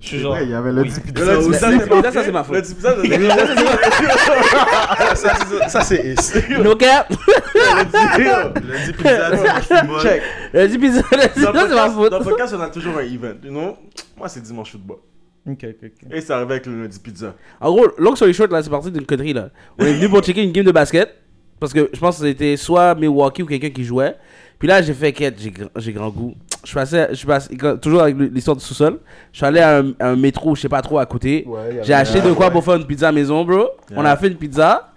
S4: Je suis genre.
S6: il y avait lundi
S4: oui.
S6: pizza.
S3: C'est-
S2: bizarre,
S3: ça, c'est ma faute.
S2: Bizarre, c'est- [LAUGHS] [LAUGHS]
S6: ça, c'est- ça, c'est.
S3: No cap.
S6: Lundi pizza, dimanche football.
S2: Check.
S3: Dit bizarre,
S2: Dans le
S3: c'est ma
S2: podcast-
S3: faute.
S2: Dans le podcast, on a toujours un event. You know? Moi, c'est dimanche football.
S4: Ok, ok, ok.
S2: Et c'est arrivé avec le lundi pizza.
S3: En gros, long story short, là, c'est parti d'une connerie, là. On est venu pour checker une game de basket. Parce que je pense que c'était soit Milwaukee ou quelqu'un qui jouait. Puis là, j'ai fait quête, j'ai j'ai grand goût. Je passais, je passe, toujours avec l'histoire du sous-sol. Je suis allé à un, à un métro, je sais pas trop, à côté.
S6: Ouais,
S3: J'ai acheté de quoi pour faire une pizza à maison, bro. On a fait une pizza.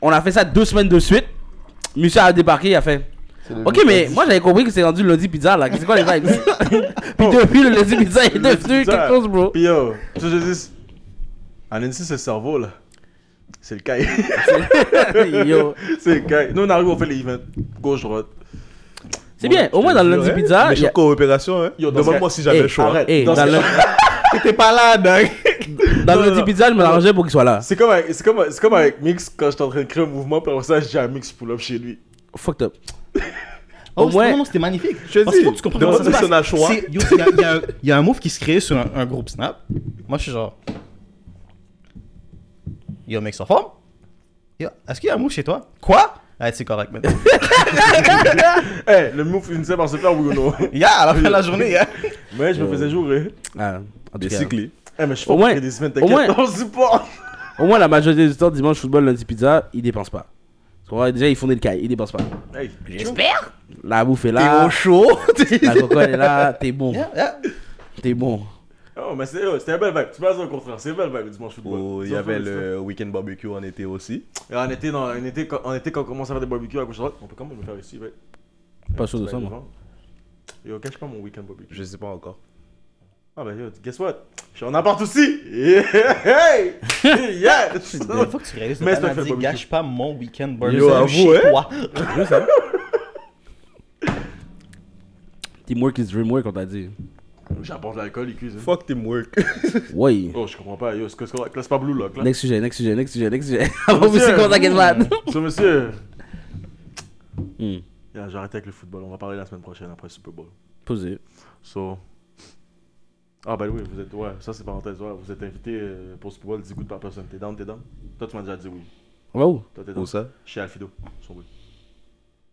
S3: On a fait ça deux semaines de suite. Monsieur a débarqué, il a fait. Ok, mais moi j'avais compris que c'est rendu le lundi pizza là. C'est quoi les vibes? [LAUGHS] Puis depuis le lundi pizza, il est devenu quelque chose, bro.
S2: Puis yo, je dis, NC, c'est le cerveau, là. C'est le caille. [LAUGHS]
S3: Yo.
S2: c'est le caille. Nous, on arrive, on fait les events. Gauche-droite.
S3: C'est bien, au moins dans le lundi pizza.
S6: Mais
S3: il y a-
S6: je coopération, hein. Demande-moi si j'avais
S3: Hey,
S6: le [LAUGHS] choix.
S2: arrête.
S4: T'es pas là, Doug.
S3: dans le lundi pizza, je me l'arrangeais pour qu'il soit là.
S2: C'est comme, avec- c'est comme, c'est comme avec Mix quand j'étais en train de créer un mouvement, puis après ça, j'ai un Mix pull up chez lui.
S3: Fucked up.
S4: Oh,
S3: Au
S4: c'était-
S3: moins-
S4: non, non, c'était magnifique.
S6: Je te
S4: Parce qu'il faut
S6: dis,
S4: que tu comprennes
S6: demande
S4: comment ça se passe. C'est- yo, Il y, a- il y a un- il y a un move qui se crée sur un, un groupe Snap. Moi, je suis genre. Yo, mec, en forme? Yo, est-ce qu'il y a un move chez toi? Quoi? Ah, c'est correct maintenant. [LAUGHS]
S2: Hey, le move finissait par se faire, oui ou non.
S4: yeah, à la fin de la journée, yeah.
S2: Mais je me faisais jouer.
S3: Ah, en tout
S6: Des
S3: cas.
S2: Eh, mais je suis
S3: Au
S2: pas
S3: moins-
S2: créer des semaines,
S3: au moins-
S2: t'inquiète, on support. [LAUGHS]
S3: Au moins, la majorité du temps, dimanche, football, lundi pizza, ils dépensent pas. Déjà, ils font des cailles, ils dépensent pas.
S2: Hey,
S3: J'espère. La bouffe est
S4: T'es
S3: là.
S4: au chaud. [LAUGHS]
S3: La coco elle est là. T'es bon.
S4: Yeah, yeah.
S3: T'es bon.
S2: oh, mais c'est- oh, c'était un bel vibe. Tu passes au contraire, c'est un bel vibe le dimanche football.
S6: Oh, Il y avait le week-end barbecue en été aussi.
S2: Et on était dans, on était, quand- on était quand on commençait à faire des barbecues à gauche à droite. On peut quand même le faire ici, ouais.
S3: Pas sûr de ça, moi.
S2: Yo, cache pas mon week-end barbecue.
S6: Je sais pas encore.
S2: Ah bah yo, guess what? Je suis en appart aussi! Yeah! Hey! [LAUGHS] Yeah!
S4: Il faut que tu réalises.
S2: Mais un fait
S4: gâche pas mon week-end
S3: Yo,
S4: barbecue
S6: avoue,
S4: chez
S6: hein.
S4: toi. [LAUGHS]
S3: Teamwork is dreamwork, on t'a dit.
S2: J'apporte l'alcool, ils cuisinent.
S6: Fuck teamwork. [LAUGHS]
S3: Ouais.
S2: Oh, je comprends pas. Yo, c'est c'est pas Blue là.
S3: Next sujet, next sujet, next sujet, next sujet. Vous
S2: Monsieur.
S3: qu'on t'inquiète pas.
S2: So, monsieur.
S3: Hmm.
S2: Arrêté avec le football. On va parler la semaine prochaine après le Super Bowl.
S3: Posé.
S2: So. Ah, bah oui, vous êtes. Ouais, ça c'est parenthèse. Ouais, vous êtes invité euh, pour Super Bowl 10 gouttes par personne. T'es down, t'es down? Toi, tu m'as déjà dit oui.
S3: Où
S2: Toi, t'es down?
S6: Où ça?
S2: Chez Alfido. Oui.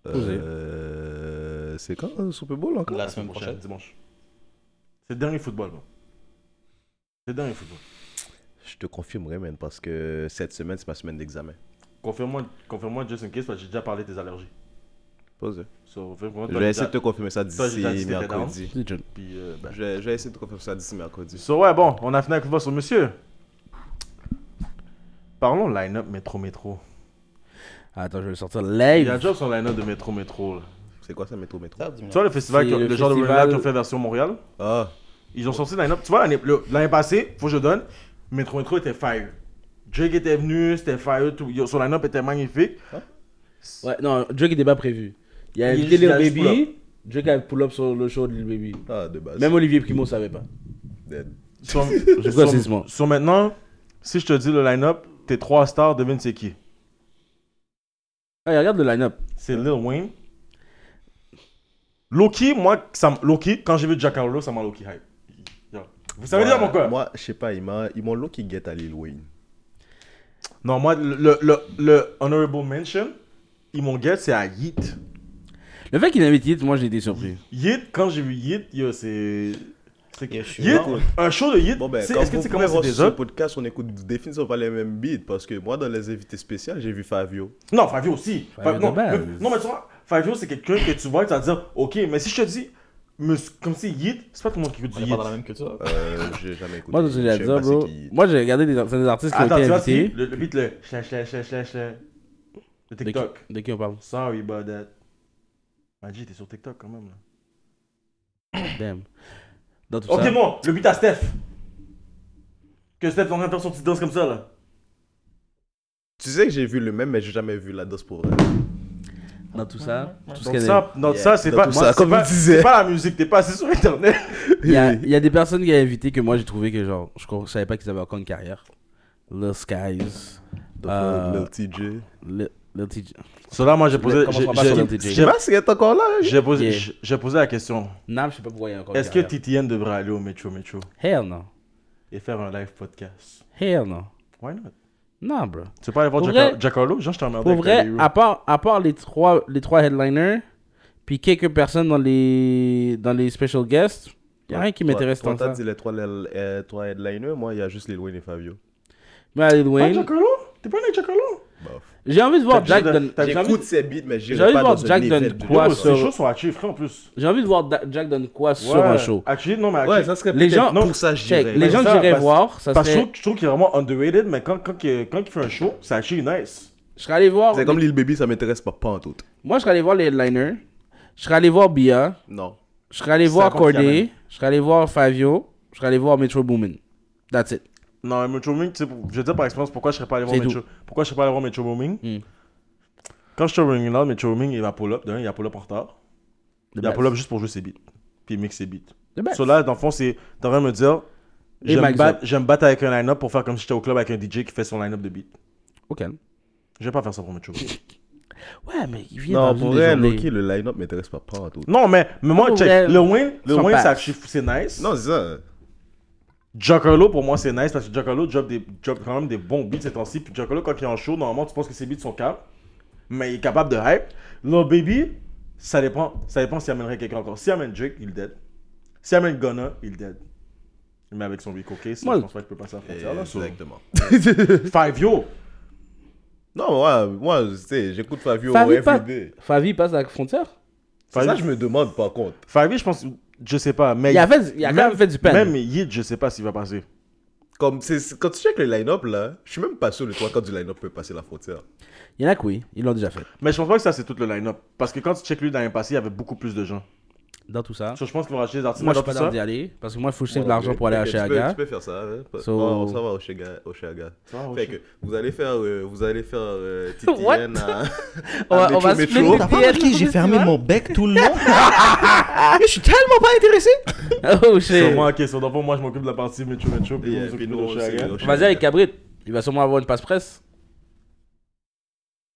S6: Euh, C'est? quand le Super Bowl encore?
S4: La semaine prochaine.
S2: Dimanche. C'est le dernier football, bon. C'est le dernier football.
S6: Je te confirmerai, man, parce que cette semaine, c'est ma semaine d'examen.
S2: Confirme-moi, confirme-moi just in case, parce que j'ai déjà parlé de tes allergies. So,
S6: Je vais essayer de te confirmer ça d'ici
S2: que
S6: mercredi.
S2: Puis, euh, ben.
S6: Je vais, je vais essayer de te confirmer ça d'ici mercredi.
S2: So, ouais, bon, on a fini avec le sur monsieur. Parlons line-up métro métro.
S3: Attends, je vais sortir
S2: Il y a
S3: live.
S2: déjà son line-up de métro métro. là.
S6: C'est quoi ça, métro, métro?
S2: Tu vois le festival, ont-
S3: le
S2: le genre de
S3: festival-
S2: line-up qu'ils ont fait version Montréal?
S6: Ah,
S2: Ils ont sorti le line-up. Tu vois, l'année le- l'année passée, faut que je donne, métro métro était fire. Drake était venu, c'était fire, tout. Son line-up était magnifique.
S3: Ouais, non, Drake était pas prévu. Il a
S2: il a
S3: Lil Baby. Drake a pull up sur le show de Lil Baby.
S6: ah de base.
S3: Même Olivier Primo savait pas.
S6: Dead.
S2: Sur, [LAUGHS] sur maintenant, si je te dis le line-up, tes trois stars, devine c'est qui?
S3: Ah, regarde le line-up.
S2: C'est Lil Wayne. Loki, moi, ça Loki, quand j'ai vu Jack Harlow, ça m'a Loki hype. Vous savez dire
S6: Moi-
S2: pourquoi?
S6: Moi, je sais pas, ils m'ont qui get à Lil Wayne.
S2: Non, moi, le, le, le, le honorable mention, ils m'ont get, c'est à Yeet.
S3: Le fait qu'il invite Yeet, moi j'ai été surpris.
S2: Yeet, quand j'ai vu Yeet, yo, c'est. c'est-
S4: down.
S2: un show de Yeet,
S6: Bon, ben,
S2: c'est-
S6: quand
S2: est-ce que
S6: vous
S2: tu sais
S6: pouvez
S2: comment c'est autres?
S6: podcast, on écoute définitivement pas les mêmes beats. Parce que moi, dans les invités spéciaux, j'ai vu Fabio.
S2: Non, Fabio aussi.
S3: Fabio
S2: non, mais- non, mais tu vois, Fabio, c'est quelqu'un que tu vois et tu vas te dire, ok, mais si je te dis, Mais c'est comme si Yeet, c'est pas tout le monde qui écoute
S4: On
S2: du
S4: est
S2: Yeet.
S4: pas dans la même culture.
S6: Euh, [LAUGHS] j'ai jamais écouté.
S3: Moi, je l'ai
S6: sais
S3: dit,
S6: pas
S3: bro.
S6: c'est qui.
S3: Moi, j'ai regardé des, c'est des artistes qui ont
S2: Attends,
S3: été
S2: tu vois, si,
S3: invités.
S2: le, le beat, le slash, le
S3: De qui,
S2: TikTok.
S3: de qui on parle?
S2: Sorry about that. Magie, t'es sur TikTok quand même, là. [COUGHS]
S3: Damn. Dans tout
S2: Ok,
S3: ça.
S2: non, le beat à Steph. Que Steph est en train de faire son petit danse comme ça, là.
S6: Tu sais que j'ai vu le même, mais j'ai jamais vu la danse pour vrai.
S3: Dans tout ça. Tout ce
S2: Donc
S3: a-
S2: ça, non,
S6: Yeah,
S2: ça, c'est
S6: dans
S2: pas,
S6: tout ça,
S2: c'est
S6: comme
S2: pas,
S6: disais.
S2: c'est pas la musique, t'es pas assis sur Internet.
S3: Il y, a, il y a des personnes qui ont invité que moi j'ai trouvé que genre, je ne savais pas qu'ils avaient encore une carrière. Lil Skies,
S6: The
S3: Euh,
S6: Lil TJ.
S3: Lil, Lil TJ.
S2: So là, moi, j'ai posé,
S3: Commence
S2: j'ai-
S3: pas sur
S2: j'ai-
S3: le TJ.
S6: Je sais pas s'il est encore là.
S2: j'ai posé,
S3: Yeah.
S2: j'ai- j'ai posé la question.
S3: Nam, je sais pas pourquoi il y a encore
S2: Est-ce que. TTN devrait aller au Metro Metro?
S3: Hell no.
S2: et faire un live podcast?
S3: Hell no.
S2: Why not?
S3: Non, bro.
S2: Tu veux pas aller voir
S3: Pour vrai-
S2: Harlow? Genre, je t'ai emmerdé
S3: Pour
S2: avec
S3: vrai, à part, à part les, trois, les trois headliners, puis quelques personnes dans les, dans les special guests, il n'y a rien qui m'intéresse tant que ça.
S6: dit les trois, les- euh, trois headliners, moi, il y a juste Lil Wayne et Fabio.
S3: Mais Lil
S2: Pas
S3: Wayne,
S2: Jack Harlow? T'es pas avec Jack Harlow?
S6: Bof.
S3: J'ai envie de voir
S2: T'as
S3: Jack donne...
S2: t'as-
S3: j'ai envie-
S6: J'écoute ses beats, mais
S3: j'ai envie de voir Jack donne
S6: de-
S3: quoi sur-
S2: Ces choses sont achievées en plus.
S3: J'ai envie de voir Jack donne quoi sur un show.
S2: Actually, non, mais
S6: Ouais, ça serait
S3: Les gens-
S6: pour ça, je dirais.
S3: les gens que
S2: ça,
S3: j'irais voir, ça
S2: Parce que je
S3: serait...
S2: trouve, qu'il est vraiment underrated, mais quand, quand, il, quand il fait un show, c'est actually nice.
S3: Je serais allé voir...
S6: C'est comme Lil Baby, ça m'intéresse pas, pas en tout.
S3: Moi, je serais allé voir les headliners. Je serais allé voir Bia.
S6: Non.
S3: Je serais allé voir Corday. Je serais allé voir Fabio. Je serais allé voir Metro Boomin. That's it.
S2: Non, mais Metro Booming, tu sais, je vais dire par expérience pourquoi je serais pas allé voir Metro, pourquoi je serais pas allé voir Metro Booming.
S3: Hmm.
S2: Quand je suis au Ring Loud, Metro Booming, il va pull-up. D'un, il va pull-up en retard.
S3: The
S2: Il va
S3: best.
S2: pull-up juste pour jouer ses beats. Puis il mixe ses beats.
S3: Best.
S2: So là, dans le fond, c'est. T'es en train de me dire. J'aime battre, battre avec un line-up pour faire comme si j'étais au club avec un DJ qui fait son line-up de beats.
S3: Ok.
S2: Je vais pas faire ça pour Metro Booming. [LAUGHS]
S3: Ouais, mais il vient
S6: Non,
S3: dans
S6: pour
S3: journées.
S6: Loki, le line-up m'intéresse pas, pas en tout.
S2: non, mais, mais moi,
S3: Oh,
S2: check. Le Wayne, le actually- c'est nice.
S6: Non, c'est ça.
S2: Harlow, pour moi, c'est nice parce que des, drop quand même des bons beats ces temps-ci. Puis Harlow, quand il est en show, normalement, tu penses que ses beats sont cap. Mais il est capable de hype. Lil Baby, ça dépend, ça dépend s'il amènerait quelqu'un encore. S'il amène Drake, il est dead. S'il amène Gunna, il est dead. Mais avec son Rico Case,
S3: Moi,
S2: je pense pas qu'il peut passer à la frontière. Là,
S6: Exactement. [LAUGHS]
S2: Five Yo.
S6: Non, ouais, moi, tu sais, j'écoute Fabio
S3: Favi, pas...
S6: everyday.
S3: Favi passe à la frontière?
S6: C'est ça je me demande, par contre.
S2: Five Yo, je pense, je sais pas. Mais
S3: Il a, fait, il a quand même fait du pen.
S2: Même Yid, je sais pas s'il va passer.
S6: Comme, c'est- quand tu check le line-up, là, je suis même pas sûr le trois quarts du line-up peut passer la frontière.
S3: Il y en a que oui, ils l'ont déjà fait.
S2: Mais je pense pas que ça, c'est tout le line-up. Parce que quand tu check lui dans le passé, il y avait beaucoup plus de gens.
S3: Dans tout ça.
S2: So, je pense qu'ils vont racheter des artistes
S3: Moi, je suis pas d'y aller. Parce que moi, il faut que je
S6: Ouais,
S3: de l'argent pour aller à
S6: Ok, tu peux-
S3: Chiaga.
S6: Tu peux faire ça. Hein?
S3: So-
S6: Oh, ça va au Chiaga. Au Chiaga. Fait que vous allez faire, euh, vous allez faire euh, [LAUGHS]
S3: What?
S6: TTN à,
S3: On va- [LAUGHS]
S6: à
S3: on va
S6: Metro Metro.
S4: T'as pas remarqué, j'ai fermé mon bec tout le long. [LAUGHS] je suis tellement pas intéressé.
S3: Oh shit.
S2: Sûrement, ok, so, le fond, moi je m'occupe de la partie Metro Metro, puis
S6: Yeah, puis nous,
S3: Vas-y avec Cabrit. Il va sûrement avoir une passe presse.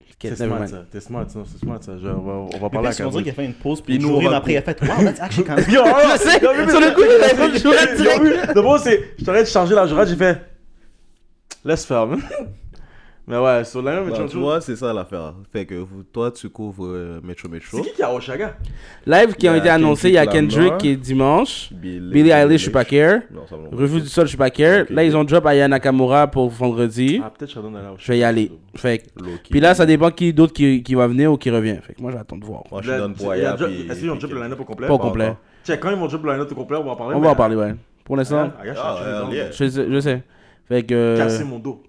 S3: Ok,
S2: C'est
S3: never
S2: smart ça, t'es smart ça, c'est smart ça. Je- on va, on va parler à
S4: dirait qu'il a fait une pause,
S6: Puis
S4: puis
S6: nous, va
S4: après, il a fait Wow, that's actually kind of.
S2: Yo,
S3: Je sais, sur le coup, il a fait le joueur direct.
S2: De bon, c'est. Je t'aurais de changer la jurade, j'ai fait. Laisse faire. Mais ouais, sur la même
S6: Bah,
S2: Metro
S6: tu
S2: Metro.
S6: vois, c'est ça l'affaire. Fait que vous- toi, tu couvres euh, Metro Metro.
S2: C'est qui qui a Oshaga
S3: Live qui ont
S6: Il y a
S3: été annoncés, il y a
S6: Kendrick
S3: Kendrick
S6: Lamar.
S3: qui est dimanche.
S6: Billie,
S3: Billie Eilish, je suis pas care.
S6: Non, ça va non.
S3: Revue du sol, je suis pas care.
S6: Ok.
S3: Là, ils ont drop Aya Nakamura pour vendredi.
S2: Ah, peut-être Sheldon
S3: Je vais y aller. Fait que-
S6: Loki.
S3: Puis là, ça dépend qui d'autre qui, qui va venir ou qui revient. Fait que moi, j'attends de voir.
S6: Moi, je suis dans le Boya. puis-
S2: Est-ce qu'ils ont
S6: puis
S2: drop le line-up au complet?
S3: Pas au complet.
S6: encore.
S2: Tiens, quand ils vont drop le line-up au complet, on va en parler.
S3: On va en parler, ouais. Pour l'instant,
S2: Ah, regarde,
S6: Ah,
S2: je suis
S6: hell
S2: en train de
S6: yeah.
S3: je sais. Je sais. Fait que.
S2: Casser mon dos.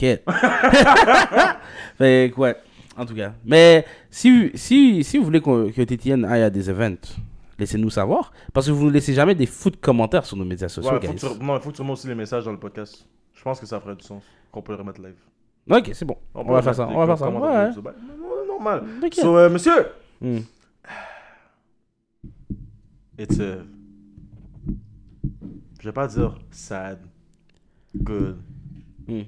S3: Quête. [LAUGHS] fait ouais. En tout cas. Mais si, si, si vous voulez qu'on- que TTN aille à des events, laissez-nous savoir. Parce que vous ne laissez jamais des fous de commentaires sur nos médias sociaux,
S2: Ouais, faut
S3: guys.
S2: que tu- non, il faut que tu remontes aussi les messages dans le podcast. Je pense que ça ferait du sens qu'on peut le remettre live.
S3: Ok, c'est bon. On,
S2: peut
S3: va faire ça. On va faire ça. Ouais.
S2: bah, non, Normal.
S3: T'inquiète.
S2: So, euh, monsieur,
S3: Hmm.
S2: it's a... Je vais pas dire sad, good.
S3: Hmm.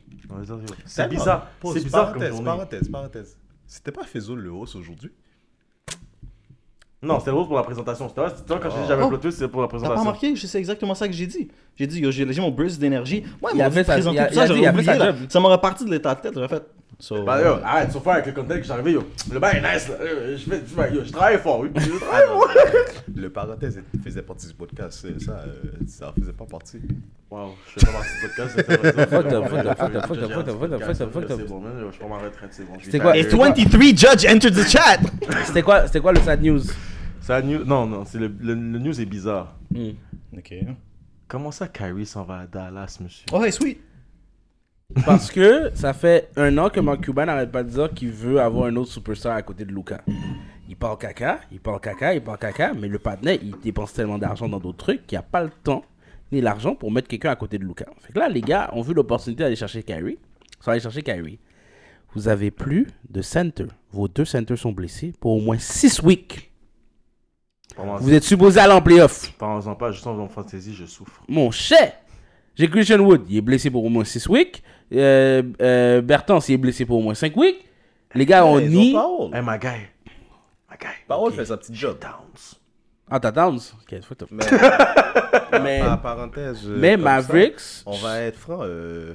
S2: C'est bizarre. C'est bizarre
S6: parenthèse, parenthèse, parenthèse. C'était pas Faisal le host aujourd'hui?
S2: Non, c'était l'autre pour la présentation. C'était toi, quand dis
S6: Oh.
S2: j'avais
S4: Oh.
S2: twist, c'est pour la
S4: T'as pas
S2: présentation.
S4: remarqué? Je sais exactement ça que j'ai dit. J'ai dit, j'ai j'ai mon burst d'énergie. Moi,
S3: Il
S4: ils m'ont
S3: avait
S4: dit
S3: sa-
S4: présenter
S3: il a-
S4: tout ça,
S3: dit,
S4: j'aurais oublié. Ça m'aurait parti de l'état de tête, j'aurais fait. So,
S2: Bah yo, arrête, sauf avec le contexte que j'arrivais, yo. Le bain est nice, là. Euh, Je, fais, tu vois, yo, je travaille fort, oui. [LAUGHS] Je travaille fort.
S6: Le parenthèse faisait partie du podcast. c'est- Ça, euh, ça faisait pas partie.
S2: Wow, je fais pas partie du podcast.
S3: Fuck up, fuck up, fuck up,
S2: Je
S3: fuck
S2: gère
S3: fuck up, fuck fuck up, fuck up.
S2: C'est bon, man, je prends ma retraite, c'est bon.
S3: C'était quoi?
S4: Et 23 judge entered the chat!
S3: C'était quoi, c'était quoi le sad news?
S2: Ça, news... Non, non, c'est le, le, le news est bizarre.
S4: Ok.
S2: Comment ça, Kyrie s'en va à Dallas, monsieur?
S4: Oh, hey, sweet.
S3: Parce que ça fait un an que Mark Cuban n'arrête pas de dire qu'il veut avoir un autre superstar à côté de Luca. Il parle caca, il parle caca, il parle caca, mais le partenaire, il dépense tellement d'argent dans d'autres trucs qu'il n'a pas le temps ni l'argent pour mettre quelqu'un à côté de Luca. Fait que là, les gars ont vu l'opportunité d'aller chercher Kyrie. Ils sont allés chercher Kyrie. Vous avez plus de center. Vos deux centers sont blessés pour au moins 6 weeks. Vous êtes supposé aller en playoff.
S2: Parlons-en pas, juste en fantasy, je souffre.
S3: Mon cher, j'ai Christian Wood, il est blessé pour au moins 6 weeks. Euh, euh, Bertens, il est blessé pour au moins 5 weeks. Les gars ont ni.
S2: Hey, my guy. My guy.
S6: Paul fait sa petite job.
S2: Downs.
S3: Ah, t'as Downs? Ok, fuck.
S6: Mais, [LAUGHS]
S3: Mais,
S6: par parenthèse. euh,
S3: mais
S6: ça,
S3: Mavericks.
S6: on va être franc. euh,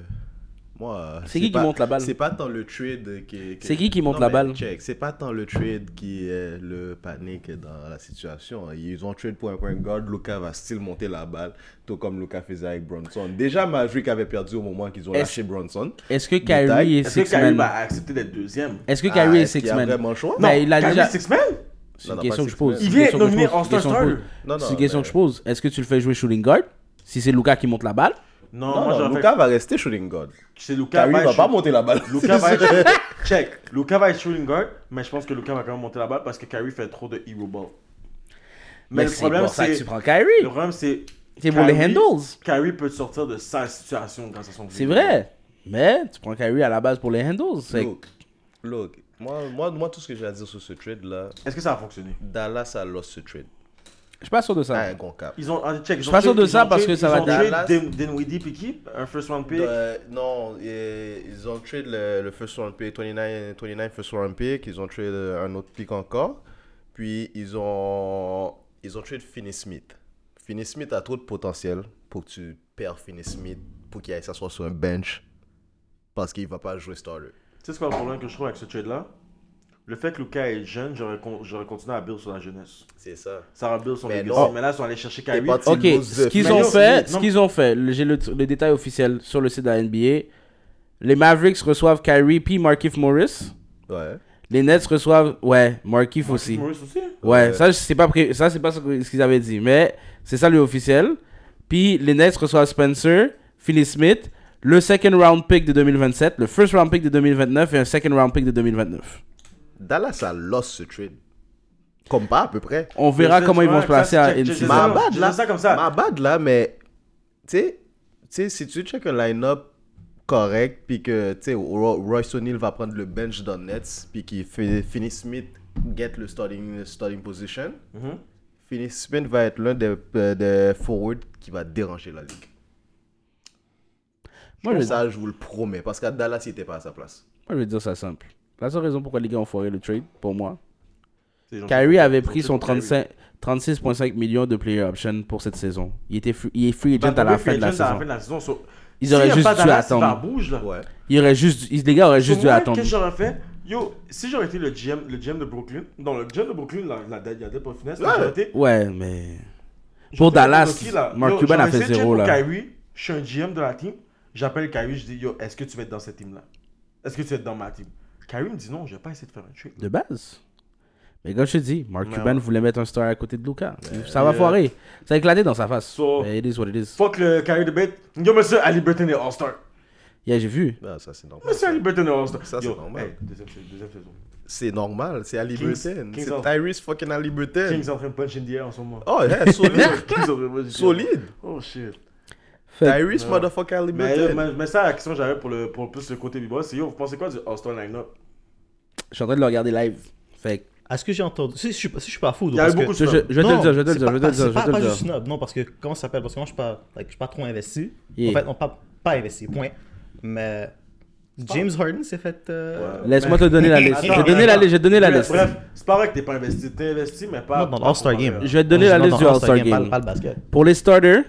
S6: moi.
S3: C'est qui qui
S6: pas-
S3: monte la balle?
S6: C'est pas tant le trade qui.
S3: C'est qui qui monte
S6: Non,
S3: la balle?
S6: check, C'est pas tant le trade qui est le panique dans la situation. Ils ont trade pour un point guard. Luca va still monter la balle, tout comme Luca faisait avec Bronson. Déjà, Maverick avait perdu au moment qu'ils ont
S3: Est-ce-
S6: lâché Bronson.
S3: Est-ce que
S6: Détail.
S3: Kyrie est
S2: Est-ce que
S3: six
S2: Kyrie
S3: man?
S2: va accepter d'être deuxième?
S3: Est-ce que
S6: Ah,
S3: Kyrie est
S6: est-ce qu'il
S3: six
S6: y a
S3: man?
S6: vraiment le choix?
S3: Mais il a déjà.
S2: six man
S3: C'est
S6: Non,
S3: une
S6: non,
S3: question que je pose.
S6: man.
S2: Il vient nominé en.
S6: Non, non,
S3: C'est une question que je pose. Est-ce que tu le fais jouer shooting guard? Si c'est Luca qui monte la balle
S2: Non,
S6: Non,
S2: moi
S6: non,
S2: j'aurais
S6: Luca
S2: fait.
S6: va rester shooting guard.
S2: C'est Luca
S6: Kyrie va
S2: être
S6: pas monter la balle.
S2: Luca va [LAUGHS] être. Check. Luca va être shooting guard, mais je pense que Luca va quand même monter la balle parce que Kyrie fait trop de hero ball. Mais le problème,
S3: que
S2: c'est.
S3: tu prends Kyrie.
S2: Le problème, c'est.
S3: C'est pour les
S2: Kyrie-
S3: handles.
S2: Kyrie peut sortir de sa situation grâce à son
S3: C'est vrai. Mais tu prends Kyrie à la base pour les handles. C'est-
S6: Look, look. Moi, moi, moi, tout ce que j'ai à dire sur ce trade-là,
S2: Est-ce que ça a fonctionné?
S6: Dallas a lost ce trade.
S3: Je suis pas sûr de ça.
S6: Ah, un gros cap.
S2: Ils ont. ah, check, ils
S3: suis
S2: ont
S3: pas sûr
S2: trade-
S3: de
S2: ils
S3: ça
S2: ont
S3: parce
S2: trade-
S3: que ça
S2: ils
S3: va
S2: ont
S6: Dallas-
S2: trade Din- Dinwiddie puis qui Un first round pick
S6: Euh, non, et- ils ont trade le, le first round pick, 29, 29 first round pick, ils ont trade euh, un autre pick encore, puis ils ont, ils ont trade Finney Smith. Finney Smith a trop de potentiel pour que tu perds Finney Smith pour qu'il aille s'asseoir sur un bench parce qu'il va pas jouer starter.
S2: Tu sais ce quoi le problème que je trouve avec ce trade-là? Le fait que Luca est jeune, j'aurais con- j'aurais continué à build sur la jeunesse.
S6: C'est ça.
S2: Ça va build son
S6: Mais
S2: legacy. Mais là, ils sont allés chercher Kyrie.
S3: Ok, ce
S6: the
S3: qu'ils ont fait, ce qu'ils ont fait, le- j'ai le, le détail officiel sur le site de la NBA. Les Mavericks reçoivent Kyrie puis Markif Morris.
S6: Ouais.
S3: Les Nets reçoivent, ouais, Markif aussi.
S2: Morris aussi?
S3: Ouais,
S6: Ouais.
S3: ça c'est pas pré- ça c'est pas ce qu'ils avaient dit, mais c'est ça le officiel. Puis les Nets reçoivent Spencer, Philly Smith, le second round pick de 2027, le first round pick de 2029 et un second round pick de 2029.
S6: Dallas a lost ce trade. Comme pas à peu près.
S3: On verra comment ils vont se placer à
S2: ça.
S6: Ma bad
S2: je
S6: là.
S2: dis ça comme ça.
S6: Ma bad là, mais tu sais, tu sais, si tu check un line-up correct, puis que tu sais, Ro- Royce O'Neal va prendre le bench dans Nets, puis qu'il fait Finney Smith get le starting, starting position,
S2: Mhm.
S6: Finney Smith va être l'un des, euh, des forwards qui va déranger la ligue.
S3: Moi, je,
S6: ça, je vous le promets, parce qu'à Dallas, il était pas à sa place.
S3: moi, je vais dire ça simple. La seule raison pourquoi les gars ont foiré le trade, pour moi. Kyrie avait
S2: Ils
S3: pris son
S2: pour Kyrie.
S3: 35 36,5 millions de player option pour cette saison. Il, était free- il est free
S2: Bah,
S3: agent à la fin de la saison.
S2: la so-
S3: Ils auraient juste
S2: pas
S3: dû attendre.
S2: bouge, là.
S6: Ouais.
S3: Il aurait juste, ils- les gars auraient
S2: So,
S3: juste dû
S2: moi,
S3: attendre.
S2: Qu'est-ce que j'aurais fait? Yo, si j'aurais été le GM, le GM de Brooklyn, non, le GM de Brooklyn, la, la, il y a des pas finesse,
S6: Ouais.
S2: j'aurais été.
S3: Ouais, mais Pour Dallas,
S2: là.
S3: Mark
S2: Yo,
S3: Cuban a fait zéro,
S2: pour
S3: là.
S2: Kyrie, je suis un GM de la team, j'appelle Kyrie, je dis Yo, est-ce que tu vas être dans cette team-là? Est-ce que tu vas être dans ma team? Kyrie me dit non, je vais pas essayer de faire un trade.
S3: de base. Mais comme je te dis, Mark Cuban
S2: ouais.
S3: voulait mettre un star à côté de Luca. ça va
S2: yeah.
S3: foirer. Ça a éclaté dans sa face.
S2: So-
S3: mais it is what it is.
S2: Fuck le Kyrie debate. Yo, monsieur, Ali Burton est All-Star.
S3: Yeah, j'ai vu.
S6: Ah, ça, c'est normal.
S2: Monsieur Ali Burton est All-Star.
S6: Ça, c'est
S2: Yo,
S6: normal.
S2: hey, deuxième, deuxième saison.
S6: C'est normal, c'est Ali
S2: Kings-
S6: Burton. C'est Tyrese fucking Ali Burton.
S2: Kings en train de punch in the air en ce moment.
S6: Oh, yeah, solide. [LAUGHS]
S2: Kings est en train de punch in the air.
S6: solide.
S2: Oh shit.
S3: Fait-
S6: Tyrese
S2: Non.
S6: motherfucker Ali
S2: Mais, mais, mais ça, la question que j'avais pour, le, pour plus le côté b-boy, c'est yo, vous pensez quoi du All-Star line-up?
S3: Je suis en train de le regarder live. Fait
S4: Est-ce que j'ai entendu Si je suis pas, si je suis pas fou,
S2: Il y a beaucoup de
S3: je, je-
S2: snobs.
S3: je vais te le
S4: Non,
S3: dire, je vais te le
S4: c'est
S3: dire, je vais te
S4: pas-
S3: le dire, je
S4: pas,
S3: vais te
S4: pas
S3: le
S4: juste
S3: dire.
S4: snob, non, parce que comment ça s'appelle? Parce que moi, je suis pas, like, je suis pas trop investi.
S3: Yeah.
S4: En fait, non, pas, pas investi, point. Mais James Harden s'est fait. euh,
S3: Laisse-moi te donner la liste. Je vais donner la liste, la
S2: Bref,
S3: liste.
S2: Bref, c'est pas vrai que t'es pas investi. T'es investi, mais pas.
S4: Non, dans l'All-Star Game.
S3: Je vais te donner la liste du
S4: All-Star
S3: Game.
S4: pas le basket.
S3: Pour les starters,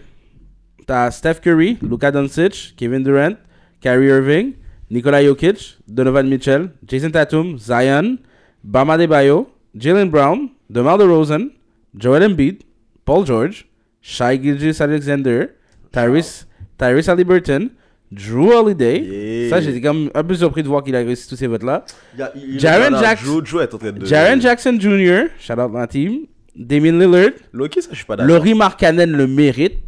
S3: t'as Steph Curry, Luka Doncic, Kevin Durant, Kyrie Irving, Nikola Jokic, Donovan Mitchell, Jason Tatum, Zion, Bama Debayo, Jalen Brown, DeMar DeRozan, Joel Embiid, Paul George, Shai Gilgeous-Alexander, Tyrese, Tyrese Haliburton, Drew Holiday.
S6: Yeah.
S3: Ça, j'étais comme un peu surpris de voir qu'il a réussi tous ces votes-là. Jaren Jackson.
S6: De.
S3: Jaren Jr., shout out ma team. Damien Lillard.
S6: Loki, ça, je suis pas d'accord.
S3: Laurie Markkanen le mérite.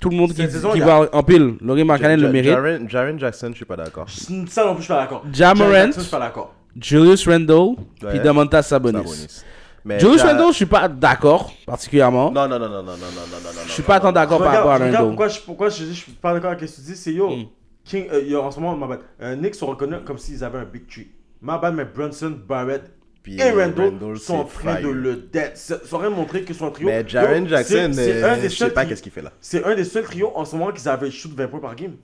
S3: Tout le monde qui,
S2: saison,
S3: qui va en pile. Laurie Markkanen le mérite.
S6: Jaren, Jaren Jackson, je suis pas d'accord.
S2: Ça non plus, je suis pas d'accord.
S3: Ja
S2: Jaren
S3: Morant.
S2: Jackson, Je suis pas d'accord.
S3: Julius Randle. Puis
S6: Ouais.
S3: Damantas Sabonis.
S6: Sabonis. Mais
S3: Julius Randle, je suis pas d'accord, particulièrement.
S6: Non, non, non, non, non, non, non, non.
S3: Je suis pas tant d'accord par rapport à Randle.
S2: pourquoi je, pourquoi je je suis pas d'accord avec ce que tu dis, c'est yo,
S3: Mm.
S2: King, euh, yo, en ce moment, ma bad, euh, Knicks sont reconnus comme s'ils avaient un big tree. Ma bad, mais Brunson, Barrett
S6: Puis
S2: et Randle,
S6: Randle,
S2: sont en de le dead. Train de montrer qu'ils sont un trio.
S6: Mais Jaren Jackson,
S2: c'est- c'est
S6: euh,
S2: un des
S6: je sais
S2: seuls
S6: pas qu'est-ce qu'il fait là.
S2: C'est un des seuls trios en ce moment qui avaient shoot 20 points par game.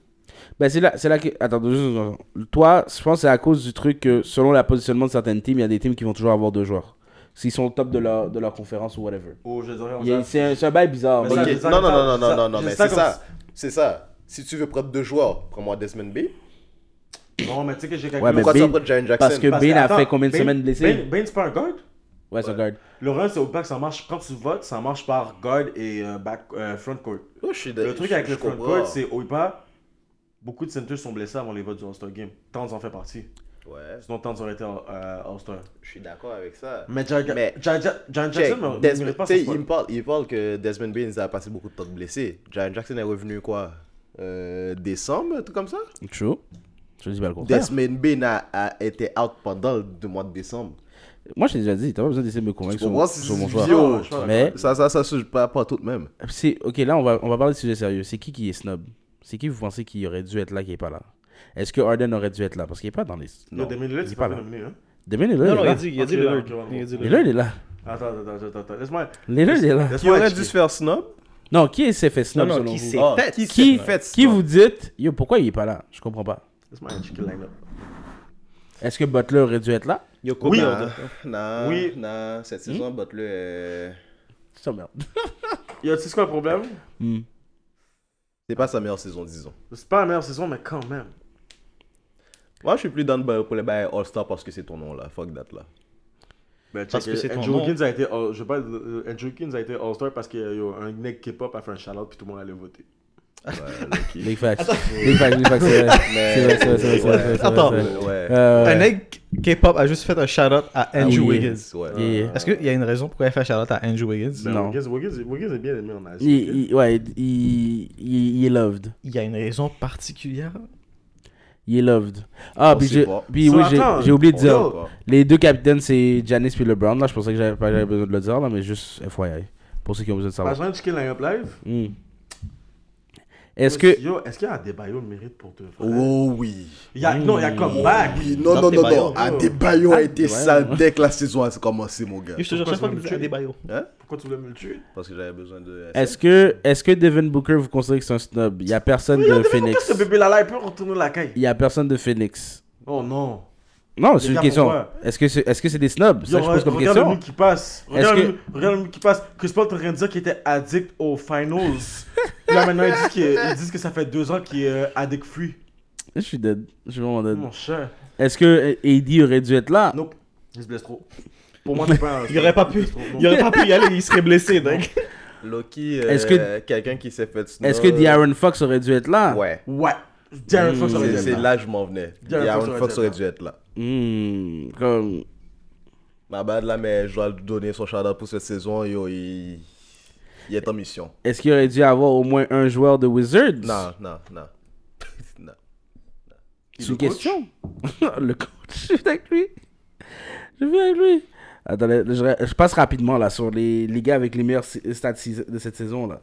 S3: Ben c'est là, c'est là que. Attends, secondes. Toi, je pense que c'est à cause du truc que selon le positionnement de certaines teams, il y a des teams qui vont toujours avoir deux joueurs. S'ils sont au top de leur, de leur conférence ou whatever.
S2: Oh, je dirais,
S3: C'est un, c'est un bail bizarre.
S2: Mais
S3: mais-
S2: ça,
S6: Ok,
S2: je dis ça
S6: Non, non,
S2: ça,
S6: non, non,
S2: ça-
S6: non, non, mais
S2: ça
S6: c'est ça. C'est ça. Si tu veux prendre deux joueurs, prends-moi Desmond B.
S2: Non, mais tu sais que j'ai calculé.
S3: Ouais, mais
S6: Pourquoi tu vas
S3: Bane-
S6: prendre Jaren Jackson
S3: parce que
S2: Parce
S3: Bane a
S2: attends,
S3: fait combien de
S2: Bane-
S3: semaines blessé
S2: Bane, Bane, c'est pas un guard
S3: Ouais, c'est un guard.
S2: Le run, c'est au back, ça marche. Quand tu votes, ça marche par guard et euh, back, euh, front court.
S6: Oh, je suis
S2: Le truc
S6: je-
S2: avec
S6: je
S2: le front
S6: comprends.
S2: court, c'est au IPA, beaucoup de centers sont blessés avant les votes du All-Star Game. Towns en fait partie.
S6: Ouais,
S2: Sinon, Towns aurait été euh, All-Star.
S6: je suis d'accord avec ça.
S2: Mais Jan
S6: Mais- Check,
S2: Jackson ne
S6: Desmond,
S2: mérite pas
S6: tu sais,
S2: son spot.
S6: il me parle, il parle que Desmond Bain a passé beaucoup de temps blessé. Jaren Jackson est revenu quoi euh, Décembre, truc comme ça?
S3: Chaud. Je dis pas le contraire.
S6: Desmond Bain a, a été out pendant le mois de décembre.
S3: Moi, je t'ai déjà dit, t'as pas besoin d'essayer de me convaincre sur,
S6: comprends?
S3: sur mon choix. Mais,
S6: Ça, ça, ça, se pas, pas tout de même.
S3: c'est, ok, là, on va, on va parler de sujet sérieux. C'est qui qui est snob? C'est qui vous pensez qui aurait dû être là, qui est pas là? Est-ce que Harden aurait dû être là? Parce qu'il est pas dans les.
S2: Yo, Damian Lillard,
S3: il
S2: c'est
S3: est
S2: pas
S3: là.
S2: hein.
S3: Demain, il est là.
S4: Non,
S3: il
S4: non, il a dit, il a dit Lillard. Il a dit
S3: Lillard, il est là.
S2: Attends, attends, attends, attends. Laisse-moi.
S3: Lillard, il est là.
S6: Qui aurait dû se faire snob?
S3: Non, qui s'est fait snob
S4: Non, non,
S3: selon
S4: qui
S3: vous?
S4: s'est fait.
S6: qui
S3: Qui,
S6: s'est fait
S3: qui vous dites, yo, pourquoi il est pas là? Je comprends pas.
S2: Le line-up.
S3: Est-ce que Butler aurait dû être là?
S2: Oui.
S6: Non, non,
S2: Oui.
S6: non, cette saison, Butler est...
S3: Ça merde. [LAUGHS]
S2: Yo, tu sais c'est quoi le problème?
S3: Hmm.
S6: C'est pas sa meilleure saison, disons.
S2: C'est pas la meilleure saison, mais quand même.
S6: Moi, je suis plus dans le pour les bails All-Star parce que c'est ton nom là. Fuck that là.
S2: Ben,
S4: Parce que c'est ton
S2: Andrew
S4: nom.
S2: A été, all- je sais pas, euh, Andrew Wiggins a été All-Star parce qu'il y a un mec K-pop a fait un shout-out puis tout le monde allait voter.
S3: Big facts. Big facts, big facts, c'est vrai. [LAUGHS] C'est vrai, c'est
S4: Attends.
S3: Euh,
S4: Un mec K-pop a juste fait un shout-out à Andrew
S3: oui.
S4: Wiggins.
S6: Ouais.
S3: yeah, yeah.
S4: Est-ce qu'il y a une raison pourquoi il a fait un shout-out à Andrew Wiggins?
S2: Ben,
S3: Non.
S2: Wiggins, est bien aimé en Asie.
S3: Ouais, il, il, il est loved.
S4: Il y a une raison particulière?
S3: Il est loved. Ah, puis puis oui, j'ai oublié de dire. Les deux capitaines, c'est Janice puis LeBron. Là, je pensais que j'avais pas besoin de le dire, là, mais juste FYI. Pour ceux qui ont besoin de
S2: Pas
S3: savoir.
S2: besoin de checker le line-up live?
S3: Est-ce que.
S2: Yo, est-ce qu'il y a des bails le mérite pour te faire
S6: Oh oui.
S2: Il y a, Non, il y a comeback.
S6: Oui, non, non, non, non. Adebayo a été sale dès que la saison a commencé, mon gars.
S4: Je te jure,
S2: Pourquoi
S4: chaque fois
S2: tu me tuer
S4: Adebayo.
S6: Hein?
S2: Pourquoi tu voulais me le tuer
S6: Parce que j'avais besoin de.
S3: Est-ce que, est que Devin Booker, vous considérez que c'est un snob Il y a personne de Phoenix.
S2: Ce bébé là, là, il peut retourner la caille.
S3: Il y a personne de Phoenix.
S2: Oh non.
S3: Non, c'est une question. Est-ce que c'est est -ce c'est des snobs? Ça, je pose comme
S2: regarde
S3: question.
S2: qui passe. Regarde,
S3: que-
S2: le, regarde le qui passe. Chris Paul est en train de dire qu'il était addict aux finals. Là maintenant, ils disent, qu'il- ils disent que ça fait deux ans qu'il est euh, addict free.
S3: Je suis dead. Je suis vraiment dead.
S2: Mon cher.
S3: Est-ce que euh, AD aurait dû être là?
S2: Nope. Il se blesse trop. Pour moi, c'est pas un. [LAUGHS]
S4: Il aurait pas pu.
S2: non.
S4: Il aurait pas pu y aller, il serait blessé. Donc.
S6: Loki,
S3: Est-ce
S6: euh, quelqu'un qui s'est fait snob.
S3: Est-ce que De'Aaron Fox aurait dû être là?
S6: Ouais.
S2: Ouais. Darren Fox aurait
S6: C'est
S2: dû
S6: c'est
S2: être là.
S6: là que je m'en venais.
S2: De'Aaron Fox
S6: Fox
S2: aurait
S6: aurait
S2: dû
S6: être là.
S3: Hmm, comme...
S6: Ma bad là, mais je dois lui donner son shout-out pour cette saison. Yo, il... il est en mission.
S3: Est-ce qu'il aurait dû avoir au moins un joueur de Wizards?
S6: Non, non, non. [LAUGHS] non.
S3: C'est
S2: Le
S3: une
S2: coach?
S3: question. [LAUGHS] le coach, je suis avec lui. Je vais avec lui. Attendez, je, je passe rapidement là sur les, les gars avec les meilleurs stats de cette saison là.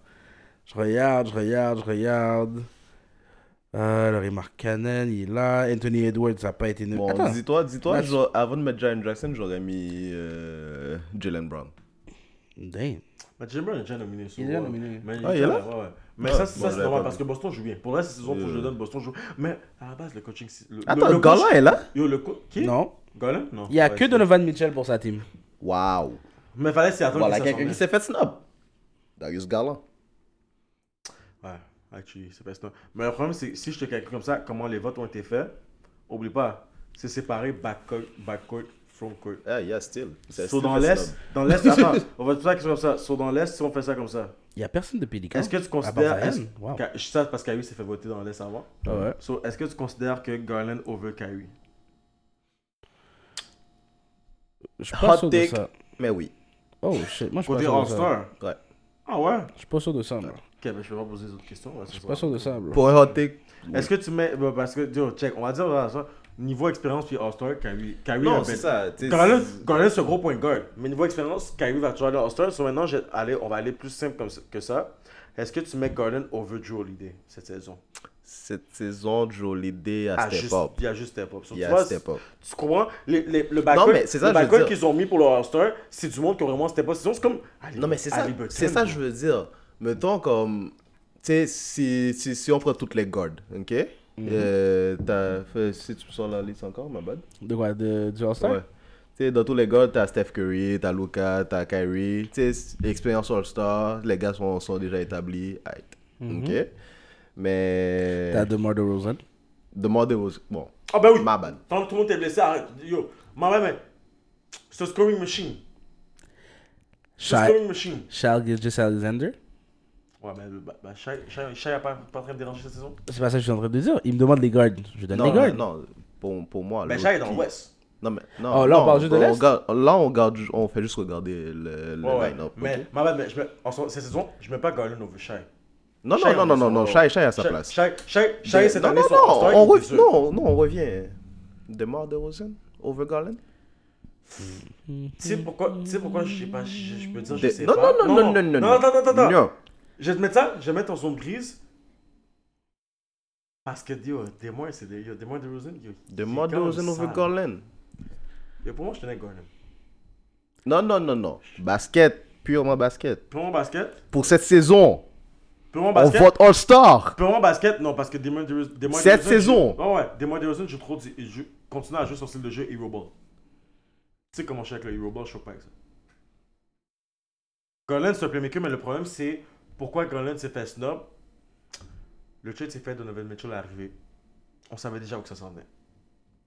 S3: Je regarde, je regarde, je regarde. Euh, Laurie Markkanen, il est là. Anthony Edwards, ça n'a pas été...
S6: Bon, dis-toi, dis-toi, avant de mettre Jaren Jackson, j'aurais mis euh, Jalen Brown.
S3: Damn.
S2: Mais Jalen Brown est déjà nominé.
S3: Il est déjà nominé.
S2: Mais
S6: Ah, il est là?
S2: Ouais, ouais. Mais
S6: Ah,
S2: ça, c'est normal parce que Boston joue bien. Pour la saison, faut que je
S6: Euh.
S2: donne. Boston joue. Mais à la base, le coaching. Le,
S6: Attends,
S2: le,
S6: le
S2: coach-
S6: est là?
S2: Yo, le coach. Qui?
S3: Non.
S2: Non.
S3: Il n'y a
S2: Ouais,
S3: que Donovan Mitchell pour sa team.
S6: Waouh.
S2: Mais fallait s'y attendre.
S6: Voilà quelqu'un qui s'est fait snob. Darius Garland.
S2: Actually, c'est pas ça. Mais le problème, c'est que si je te calcule comme ça, comment les votes ont été faits, oublie pas, c'est séparé backcourt, backcourt, frontcourt.
S6: Ah, yeah, still.
S2: So
S6: still
S2: dans l'Est, dans l'Est, attends, [LAUGHS] on va te faire comme ça. So dans l'Est, si on fait ça comme ça,
S3: Il n'y a personne de Pélican.
S2: est-ce que tu considères.
S3: Wow.
S2: Je sais parce qu'Kyrie s'est fait voter dans l'Est avant.
S3: Ah ouais.
S2: So, est-ce que tu considères que Garland over Kyrie
S3: Je suis pas
S6: Hot
S3: sûr de
S6: take.
S3: ça.
S6: Mais oui.
S3: Oh shit, moi je suis pas sûr de ça.
S2: All-Star.
S6: Ouais.
S2: Ah ouais?
S3: Je suis pas sûr de ça, moi.
S2: Ok, ben je vais pas poser d'autres questions.
S3: Je suis pas sûr de ça, bro.
S6: Pour un hot take.
S2: Est-ce que tu mets. bah, parce que, yo, check, on va dire voilà, ça. Niveau expérience puis All-Star, Kyrie. Kyrie
S6: Non,
S2: a
S6: c'est
S2: ben-
S6: ça. tu sais,
S2: Garland,
S6: c'est-
S2: Garland, c'est un gros point guard. Mais niveau expérience, Kyrie va toujours aller à All-Star. So maintenant, on va aller plus simple comme ça- que ça. Est-ce que tu mets Garland over Drew Holiday cette saison?
S6: Cette saison, Jolie D a
S2: Ah,
S6: step
S2: juste-
S6: up.
S2: Il y a juste step up. So,
S6: Il
S2: tu
S6: a
S2: vois,
S6: step up.
S2: Tu comprends? Les, les, Le backcourt,
S6: Non, mais c'est ça,
S2: le
S6: je veux
S2: backcourt
S6: dire.
S2: qu'ils ont mis pour le All-Star, c'est du monde qui a vraiment step up. Sinon, c'est comme.
S6: Non, mais c'est ça, c'est ça, je veux dire. Mettons comme. Tu sais, si, si, si on prend toutes les guards, ok? Euh, t'as fait, si tu me sors la liste encore, ma bad?
S3: De quoi? De, Du All-Star?
S6: Ouais. Tu sais, dans tous les guards, t'as Steph Curry, t'as Luka, t'as Kyrie. Tu sais, expérience All-Star, les gars sont, sont déjà établis. Aight. Ok? Mais.
S3: T'as DeMar DeRozan.
S6: Demandez aux. Bon,
S2: Ah, ben oui.
S6: ma bad.
S2: Tant que tout le monde est blessé, arrête. Yo, maman, mais. C'est scoring machine.
S3: Shai
S2: scoring machine.
S3: Shai Gilgeous Alexander.
S2: Ouais, mais bah, bah, Shai, Shai, Shai a pas, pas en train de déranger cette saison?
S3: C'est pas ça que je suis en train de dire. Il me demande les guards. Je donne
S6: Non,
S3: les guards.
S6: non, pour, pour moi. L'autre
S2: Shai est dans l'Ouest.
S6: Non, mais. Non,
S3: Oh, là, on
S6: non,
S3: parle juste de l'Est?
S6: Là, on, regarde, ju- on fait juste regarder le, le
S2: Ouais, ouais.
S6: line-up.
S2: Mais,
S6: ok?
S2: ma mais je mets, en ce- cette saison, je mets pas Garland over Shai.
S6: Non,
S2: Shai,
S6: non, non, non,
S2: on
S6: non, non, Shai, Shai à sa
S2: Shai-
S6: place.
S2: Shai, Shai, Shai, cette
S6: non, non, non, on non, non, on revient. DeMar DeRozan over Garland
S2: Tu sais pourquoi, tu sais pourquoi je sais pas, je, je peux dire, je sais
S6: non,
S2: pas.
S6: non, non, non, non, non,
S2: non. attends, attends, attends.
S6: Non.
S2: Je vais te mettre ça, je vais mettre en zone grise. Parce que, yo, Desmois, c'est des, yo, Desmois de Rosen, yo. Est quand même
S6: DeRozan over. Garland
S2: Yo, pour moi, je tenais Garland.
S6: Non, non, non, non. Basket, purement basket.
S2: Pour moi, basket,
S6: Pour cette saison,
S2: pour moi,
S6: on
S2: basket.
S6: vote All-Star.
S2: Moi, basket, non, parce que Desmois de Rosen.
S6: Cette saison.
S2: je- Ouais, ouais, Desmois de Rosen, je trouve, joue- continue à jouer son style de jeu Hero Ball. Tu sais comment je suis avec le Hero Ball, je suis pas avec ça. Garland, c'est un playmaker, mais le problème, c'est pourquoi Garland s'est fait snob? Le trade s'est fait, Donovan Mitchell est arrivé. On savait déjà où que ça s'en venait.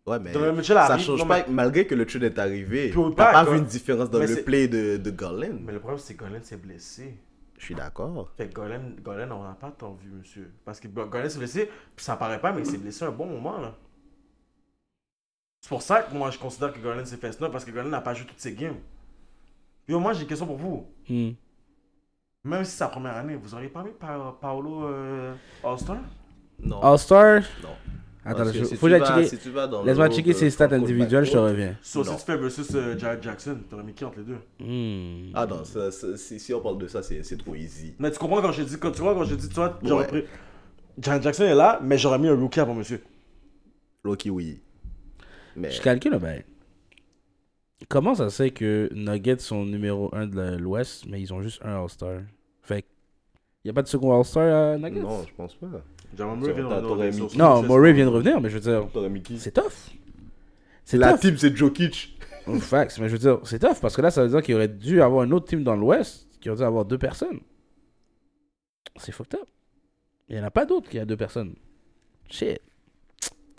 S6: Ouais, mais
S2: Donovan Mitchell
S6: ça
S2: arrive,
S6: change
S2: non,
S6: pas,
S2: mais-
S6: malgré que le trade est arrivé.
S2: Puis
S6: T'as
S2: pas,
S6: pas vu une différence dans
S2: Mais
S6: le play de, de Garland.
S2: Mais le problème, c'est que Garland s'est blessé.
S6: Je suis d'accord.
S2: Fait que Garland, Garland, on n'a pas tant vu, monsieur. Parce que Garland s'est blessé, puis ça paraît pas, mais il s'est blessé un bon moment, là. C'est pour ça que moi, je considère que Garland s'est fait snob, parce que Garland n'a pas joué toutes ses games. Yo, moi, j'ai une question pour vous.
S3: Hmm.
S2: Même si c'est sa première année, vous auriez pas mis Pa- Paolo euh, All-Star?
S6: Non.
S3: All-Star?
S6: non.
S3: Attends, je-
S6: si
S3: faut que j'aille
S6: si
S3: Laisse-moi checker
S6: de
S3: ses stats individuelles, je te reviens.
S2: Sauf
S6: Non.
S2: si tu fais versus euh, Jared Jackson, t'aurais mis qui entre les deux?
S3: Hmm.
S6: Ah non, ça, ça- si, si on parle de ça, c'est trop easy.
S2: Mais tu comprends quand j'ai dit, quand tu vois, quand j'ai dit, tu vois, j'aurais pris. Jared Jackson est là, mais j'aurais mis un rookie avant monsieur.
S6: Loki, oui. Mais
S3: Je calcule, ben. Comment ça se fait que Nuggets sont numéro 1 de l'Ouest, mais ils ont juste un All-Star? Fait que. Y a pas de second All-Star à Nuggets?
S6: Non, je pense pas.
S2: Jamal
S6: Murray vient de revenir,
S3: Non, Murray vient de revenir, mais je veux dire. C'est tough. C'est
S6: La
S3: tough.
S6: team, c'est Jokic.
S3: Oh, Facts, mais je veux dire, c'est tough parce que là, ça veut dire qu'il aurait dû avoir un autre team dans l'Ouest qui aurait dû avoir deux personnes. C'est fucked up. Il n'y en a pas d'autres qui a deux personnes. Shit.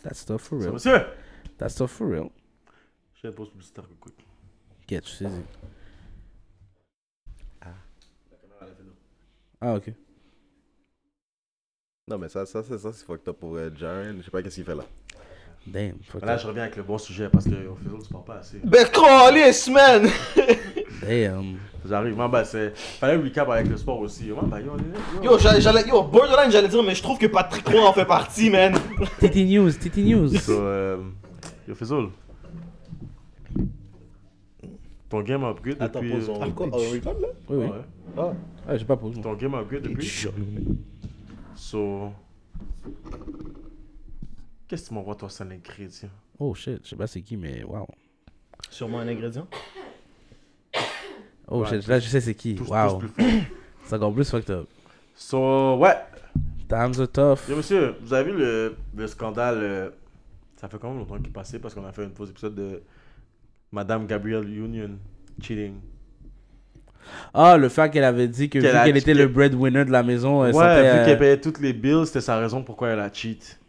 S3: That's tough for real.
S2: Monsieur
S3: That's tough for real.
S2: Je fais une pause publicitaire, quick.
S3: Get, je sais. Ah, ok.
S6: Non, mais ça, ça, c'est ça, c'est fucked up pour euh, Jaren. Je sais pas qu'est-ce qu'il fait là.
S3: Damn.
S2: Là, je reviens avec le bon sujet parce qu'au final, tu parles pas assez.
S6: Ben, Callis, man! [LAUGHS]
S3: Damn.
S2: J'arrive, moi, bah, c'est. Fallait recap avec le sport aussi. Moi, bah, yo, yo.
S1: Yo, j'allais, j'allais- yo, borderline, j'allais dire, mais je trouve que Patrick Roy en fait partie, man.
S3: Titi News, Titi News.
S2: So, euh, yo, Faisol. Ton game a upgrade
S6: Attends,
S2: depuis.
S6: pause, on
S2: euh,
S6: record, on record là?
S3: Oui, oui.
S2: ouais.
S6: Ah.
S3: Ah, j'ai pas posé.
S2: Ton game a upgrade depuis. So. Qu'est-ce que tu m'envoies, toi, ça l'ingrédient
S3: Oh shit, je sais pas c'est qui, mais wow.
S1: Sûrement un ingrédient?
S3: Oh
S2: Ouais,
S3: shit, là je sais c'est qui.
S2: Tous,
S3: Wow.
S2: tous plus fort. [LAUGHS]
S3: C'est encore plus fucked up.
S2: So, ouais.
S3: Times are tough.
S2: Yo, monsieur, vous avez vu le, le scandale euh, Ça fait combien longtemps qu'il est passé parce qu'on a fait une pause épisode de Madame Gabrielle Union cheating.
S3: Ah, le fait qu'elle avait dit que vu
S2: Qu'elle
S3: était le breadwinner de la maison, elle
S2: ouais,
S3: sentait,
S2: vu
S3: euh,
S2: qu'elle payait toutes les bills, c'était sa raison pourquoi elle a cheat.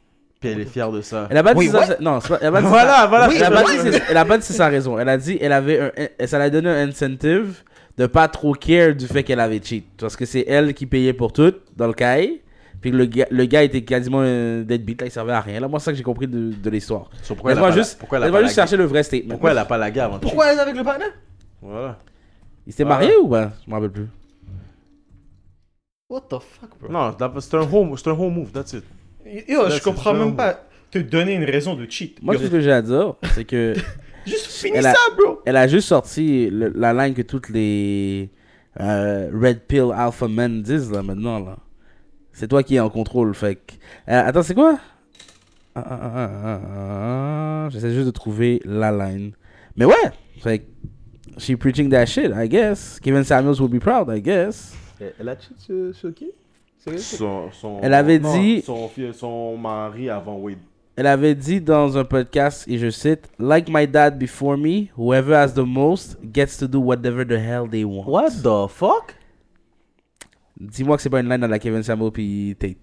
S2: Puis elle est fière de ça.
S3: Elle a pas dit
S1: Oui,
S3: ça. Non, c'est pas- elle a pas dit
S2: Voilà,
S3: ça.
S2: voilà,
S3: Elle a
S2: c'est
S3: pas dit c'est- elle a pas dit c'est sa raison. Elle a dit elle avait un, ça l'a donné un incentive de pas trop care du fait qu'elle avait cheat. Parce que c'est elle qui payait pour tout dans le cahier. Puis que le gars, le gars était quasiment un deadbeat, là, il servait à rien. Là, moi, c'est ça que j'ai compris de, de l'histoire.
S2: So, pourquoi elle a pas la-
S3: juste,
S2: pourquoi elle a
S3: laisse-moi
S2: pas
S3: juste
S2: la-
S3: chercher le vrai statement.
S2: Pourquoi elle a pas la guerre avant de
S1: Pourquoi elle est avec le partenaire
S2: Voilà.
S3: Il s'était marié ou pas? Je m'en rappelle plus.
S4: What the fuck, bro?
S2: Non, that- c'est un home, c'est un home move, that's it.
S4: Yo, je
S2: c'est
S4: comprends même pas te donner une raison de cheat.
S3: Moi,
S4: Yo,
S3: tout ce que j'ai à dire, [LAUGHS] c'est que
S4: Juste finis
S3: Elle a-
S4: ça, bro!
S3: elle a juste sorti le- la ligne que toutes les euh, Red Pill Alpha Men disent là maintenant. là. C'est toi qui es en contrôle. Fait que- Euh, attends, c'est quoi? Ah, ah, ah, ah, ah, ah. J'essaie juste de trouver la line. Mais ouais, fait she preaching that shit, I guess. Kevin Samuels will be proud, I guess.
S6: Elle a cheat sur, sur qui
S2: Son, son-
S3: Elle avait
S2: non,
S3: dit-
S2: Son, son mari avant Wade.
S3: Elle avait dit dans un podcast, et je cite, Like my dad before me, whoever has the most gets to do whatever the hell they want.
S6: What the fuck?
S3: Dis-moi que c'est pas une line dans la Kevin Samuels puis Tate.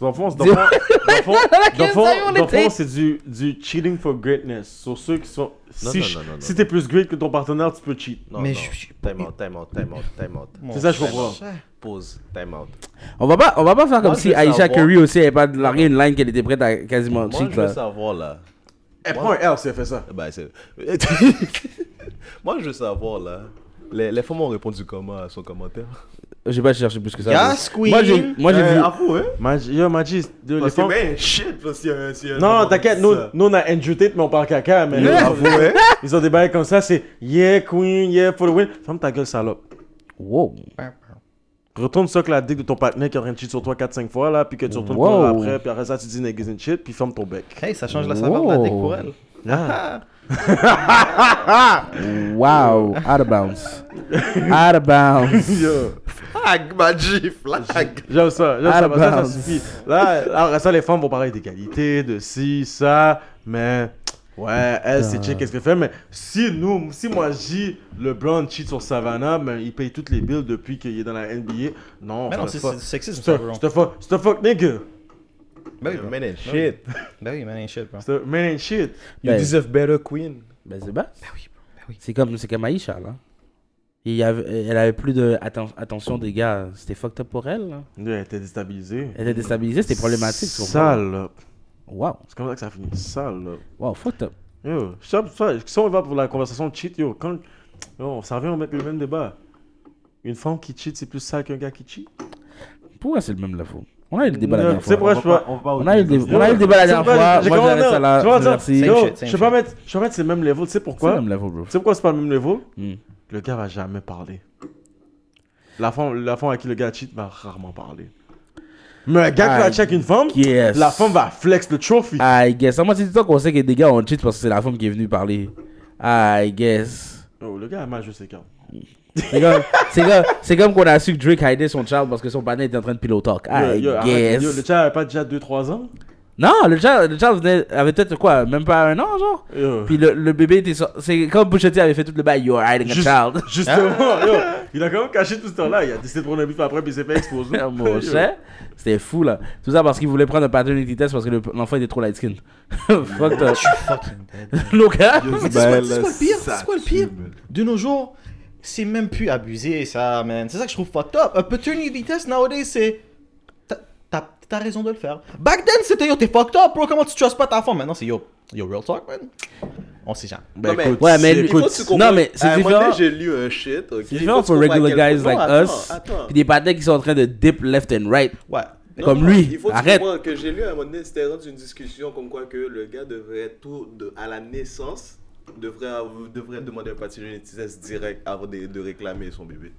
S2: Dans le fond, c'est-
S3: Samuel
S2: du, du cheating for greatness. Sur ceux qui sont.
S6: Non,
S2: si
S6: non, non,
S2: si t'es plus great que ton partenaire, tu peux cheat.
S6: Non,
S4: Mais
S6: non.
S4: je suis-
S6: Time out, time out, time out, time out.
S2: C'est ça, je comprends.
S6: Pause, time out.
S3: On va pas, on va pas faire comme
S6: Moi,
S3: si Aisha
S6: savoir-
S3: Curry aussi avait pas largué une line qu'elle était prête à quasiment
S6: Moi,
S3: cheat
S6: je veux
S3: là.
S6: savoir là.
S2: Elle prend un L si elle fait ça.
S6: Ben, c'est. [LAUGHS] Moi, je veux savoir là. Les, les femmes ont répondu comment à son commentaire?
S3: J'ai pas cherché plus que ça.
S4: Yes,
S3: bro. Moi j'ai,
S4: queen.
S3: moi j'ai
S6: Euh,
S3: vu.
S6: Avoue, hein?
S2: Magi- Yo, Maggi, yo, les femmes-
S6: shit, parce qu'il y a un. s'il y a un
S2: Non, t'inquiète, nous, nous on a Andrew Tate, mais on parle caca. Mais
S6: avoue, hein? [LAUGHS]
S2: ils ont des bails comme ça, c'est Yeah, Queen, yeah, for the win. Ferme ta gueule, salope.
S3: Wow.
S2: Retourne ça que la dick de ton partenaire qui est en train de cheat sur toi 4-5 fois, là, puis que tu retournes
S3: Wow.
S2: après, puis après ça, tu dis niggas and shit, puis ferme ton bec.
S4: Hey, ça change la saveur de la dick pour elle. [LAUGHS]
S3: Wow. Out of bounds. Out of bounds.
S2: Yo,
S6: Flag, Magic, flag.
S2: j'aime ça, j'aime ça, ça, suffit. Là, là, après ça, les femmes vont parler d'égalité, de ci, ça, mais. Ouais, elle, c'est check, qu'est-ce qu'elle fait, mais si nous, si moi je dis le blonde cheat sur Savannah, ben il paye toutes les bills depuis qu'il est dans la NBA. Non,
S4: Mais non, c'est c'est sexisme,
S2: C'est
S4: ça,
S2: c'est un fuck nigga.
S4: Ben oui, bro.
S6: Man and shit.
S4: Ben oui, [LAUGHS] man, ain't shit, bro.
S2: Man ain't shit.
S6: You
S3: Ben,
S6: deserve better, queen.
S3: ben c'est bas. C'est comme, c'est comme Aisha là. Il y avait, elle avait plus de atten- attention des gars. C'était fucked up pour elle. là.
S2: Elle était déstabilisée.
S3: Elle était déstabilisée, c'était problématique.
S2: Sale.
S3: Wow.
S2: C'est comme ça que ça finit. Sale.
S3: Wow, fucked up.
S2: Yo, ça, ça, si on va pour la conversation de cheat, yo, quand. Yo, ça revient, on met le même débat. Une femme qui cheat, c'est plus sale qu'un gars qui cheat?
S3: Pourquoi c'est le même level On a eu le débat la dernière fois.
S2: pourquoi je.
S3: On a eu le débat, on a eu le débat la dernière fois. Moi, j'arrête ça là. Merci.
S2: Je peux pas mettre, je pas mettre c'est le même level. Tu sais
S3: C'est
S2: pourquoi
S3: le même level, bro.
S2: Tu sais pourquoi c'est pas le même level?
S3: Hmm.
S2: Le gars va jamais parler. La femme, la femme à qui le gars cheat va rarement parler. Mais un gars qui va check une femme,
S3: Yes.
S2: la femme va flex le trophy.
S3: I guess. Moi, c'est temps qu'on sait que des gars ont cheat parce que c'est la femme qui est venue parler. I guess.
S2: Oh, le gars a mal joué ses cartes.
S3: C'est comme, c'est comme, c'est comme qu'on a su que Drake hidait son child parce que son partenaire était en train de pillow talk. I
S2: Yo, yo, arrête,
S3: guess.
S2: yo, le chat avait pas déjà 2-3 ans?
S3: Non, le child, le child venait, avait peut-être quoi, même pas un an, genre.
S2: Yo.
S3: Puis le, le bébé était sorti. C'est comme T avait fait tout le bail, you're hiding a child.
S2: Justement, [LAUGHS] yo, il a quand même caché tout ce temps-là. Il a décidé de prendre un bif après, puis il s'est fait exploser.
S3: Mon [LAUGHS] cher, c'était fou là. Tout ça parce qu'il voulait prendre un paternity test parce que le- l'enfant était trop light skin. [LAUGHS] Fuck hein?
S4: Mais tu sais quoi- quoi le pire? C'est quoi le pire? De nos jours, c'est même plus abusé, ça, man. C'est ça que je trouve fucked up. Un paternity test, nowadays, c'est... t'as- raison de le faire. Back then, c'était yo, t'es fucked up, bro. Comment tu trustes pas ta femme? Maintenant, c'est yo, yo, real talk, man. On sait jamais.
S2: Ben,
S6: Non, mais-
S2: écoute,
S3: Ouais, mais
S2: écoute,
S3: non, mais c'est
S6: un moment
S3: différent.
S6: donné, j'ai lu un shit, ok.
S3: C'est
S6: Il
S3: différent pour regular guys
S6: quel-
S3: like
S6: Non,
S3: us. Puis des patins qui sont en train de dip left and right.
S4: Ouais.
S3: Comme
S6: Non,
S3: lui.
S6: Il faut
S3: Arrête.
S6: que j'ai lu à un moment donné, c'était rendu une discussion comme quoi que le gars devrait tout, de, à la naissance, devrait, devrait demander un test direct avant de, de réclamer son bébé.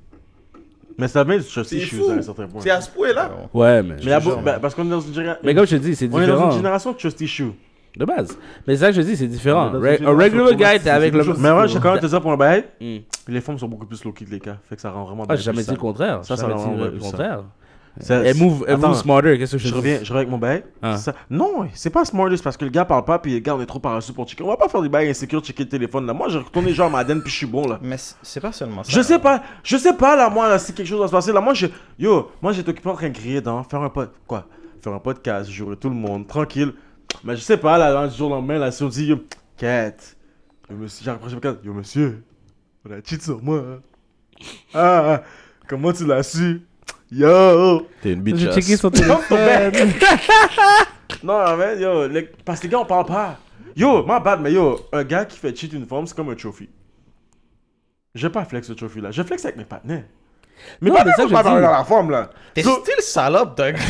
S2: Mais ça vient du trust
S6: C'est
S2: issues
S6: fou.
S2: à un certain point.
S6: C'est à ce point-là.
S3: Ouais, mais.
S2: Mais beau- ben, parce qu'on est dans une génération.
S3: Mais comme je te dis, c'est
S2: On est dans
S3: différent.
S2: une génération de trust issue.
S3: De base. Mais c'est ça que je te dis, c'est différent. Un regular guy, t'es avec le.
S2: Mais ouais, je sais quand même te dire pour un bail.
S3: Hmm.
S2: Les femmes sont beaucoup plus low-key que les gars. Fait que ça rend vraiment.
S3: Ah, j'ai jamais dit le contraire.
S2: Ça,
S3: J'ai
S2: ça rend vraiment
S3: le contraire.
S2: Ça-
S3: Elle move, elle
S2: Attends,
S3: move smarter, qu'est-ce que je
S2: Je reviens, je reviens avec mon bail.
S3: Ah.
S2: Ça- Non, c'est pas smart parce que le gars parle pas puis le gars on est trop paresseux pour checker. On va pas faire des bails insécures, checker le téléphone là. Moi j'ai retourné genre à Madden puis je suis bon là.
S4: Mais c'est c'est pas seulement ça.
S2: Je sais pas, je sais pas là moi là si quelque chose va se passer là. Moi je, yo, moi j'étais occupé en train de crier dans faire un pod, quoi, faire un podcast, jouer tout le monde tranquille. Mais je sais pas là, du jour au lendemain là si on dit yo, Cat, yo monsieur, j'ai rapproché yo monsieur, on a cheat sur moi. hein. Ah, ah, comment tu l'as su? Yo.
S6: T'es une
S3: J'ai checké son téléphone.
S2: bec. non, mais [LAUGHS] yo, les- parce que les gars, on parle pas. Yo, my bad, mais yo, un gars qui fait cheat une femme, c'est comme un trophy. Je vais pas flex ce trophy là. Je flex avec mes partenaires. Mais
S3: Non,
S2: pas
S3: mais ça,
S2: ça,
S3: je
S2: pas
S3: dis.
S2: dans la forme là.
S4: T'es
S2: So-
S4: still salope, Doug. [LAUGHS]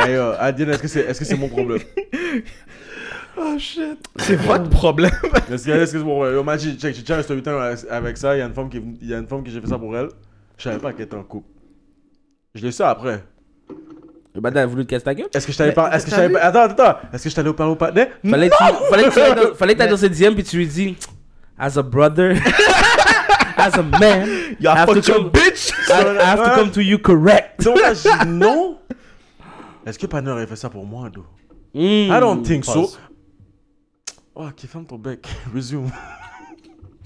S2: Hey, yo, Adine, est-ce que c'est est-ce que c'est mon problème? [LAUGHS]
S4: C'est votre problème.
S2: Est-ce que est-ce que c'est mon problème? Yo, man, j'ai check, j'ai déjà un story time avec- avec ça. Il y a une femme qui est venue- il y a une femme qui j'ai fait ça pour elle. Je savais pas qu'elle était en couple. Je l'ai su après.
S3: Le bâtard a voulu te casser ta gueule?
S2: Est-ce que je Est-ce que je t'allais Attends, attends, attends. Est-ce que je t'allais parler au partenaire
S3: Fallait que tu fallait que t'ailles dans [LAUGHS] ses DM puis tu lui dis As a brother, [LAUGHS] as a man, [LAUGHS] I
S4: You
S3: have to come,
S4: bitch.
S3: I, I have to come to you correct.
S2: Donc là, j'ai dit non. Est-ce que Panner aurait fait ça pour moi, do?
S3: Mm.
S2: I don't think so. Oh, qui ferme ton bec. Resume.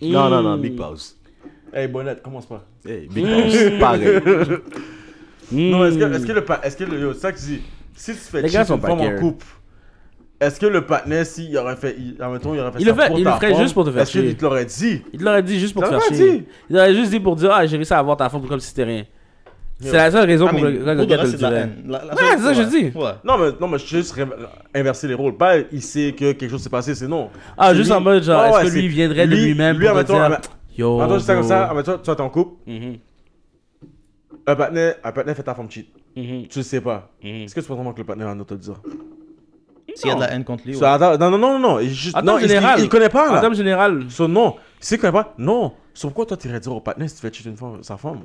S6: Non, non, non, big pause.
S2: Hey, Bonnette, commence pas.
S6: Hey, big pause. Pareil.
S2: Non, est-ce que, est-ce que le pa- est-ce que le, yo, c'est ça que je dis. Si tu fais
S3: Les
S2: cheat
S3: gars sont
S2: une
S3: pas
S2: femme en
S3: care.
S2: couple, est-ce que le partenaire, s'il aurait fait, il, admettons, il aurait fait
S3: Il
S2: ça
S3: le fait-
S2: pour
S3: il
S2: ta
S3: le ferait
S2: femme,
S3: juste pour te faire
S2: Est-ce
S3: chier.
S2: qu'il te l'aurait dit?
S3: Il l'aurait dit juste pour te faire chier.
S2: dit.
S3: Il l'aurait juste dit pour dire Ah, j'ai réussi à avoir ta femme comme si c'était rien. C'est la seule raison pour le
S4: de
S3: gars te le
S4: c'est de la
S3: dirait.
S4: haine. La- la-
S3: Ouais, c'est ça que je dis.
S4: Ouais.
S2: Non, mais, non, mais je suis juste ré- inverser les rôles. Pas, il sait que quelque chose s'est passé, c'est non.
S3: Ah,
S2: C'est
S3: juste
S2: lui-
S3: en mode genre,
S2: Ouais,
S3: est-ce
S2: ouais,
S3: que lui
S2: c'est-
S3: viendrait de
S2: lui-
S3: lui-même
S2: lui,
S3: pour te
S2: admettons,
S3: dire
S2: admettons-
S3: Yo,
S2: Attends, juste comme
S3: bro.
S2: ça, admettons, toi, t'es en couple,
S3: Mhm,
S2: un partenaire, un partenaire fait ta femme cheat.
S3: mhm,
S2: Tu le sais pas.
S3: mhm.
S2: Est-ce que tu penses vraiment que le partenaire va nous te le dire?
S4: S'il y a de la haine contre lui, ouais.
S2: Ça, attends, Non, non, non, non. Il, juste,
S3: En
S2: non,
S3: général.
S2: il, il connaît pas,
S3: En
S2: là.
S3: termes général,
S2: So, non. Il sait qu'il connaît pas. Non. So, pourquoi toi, t'irais dire au partenaire si tu fais cheat une femme, sa femme?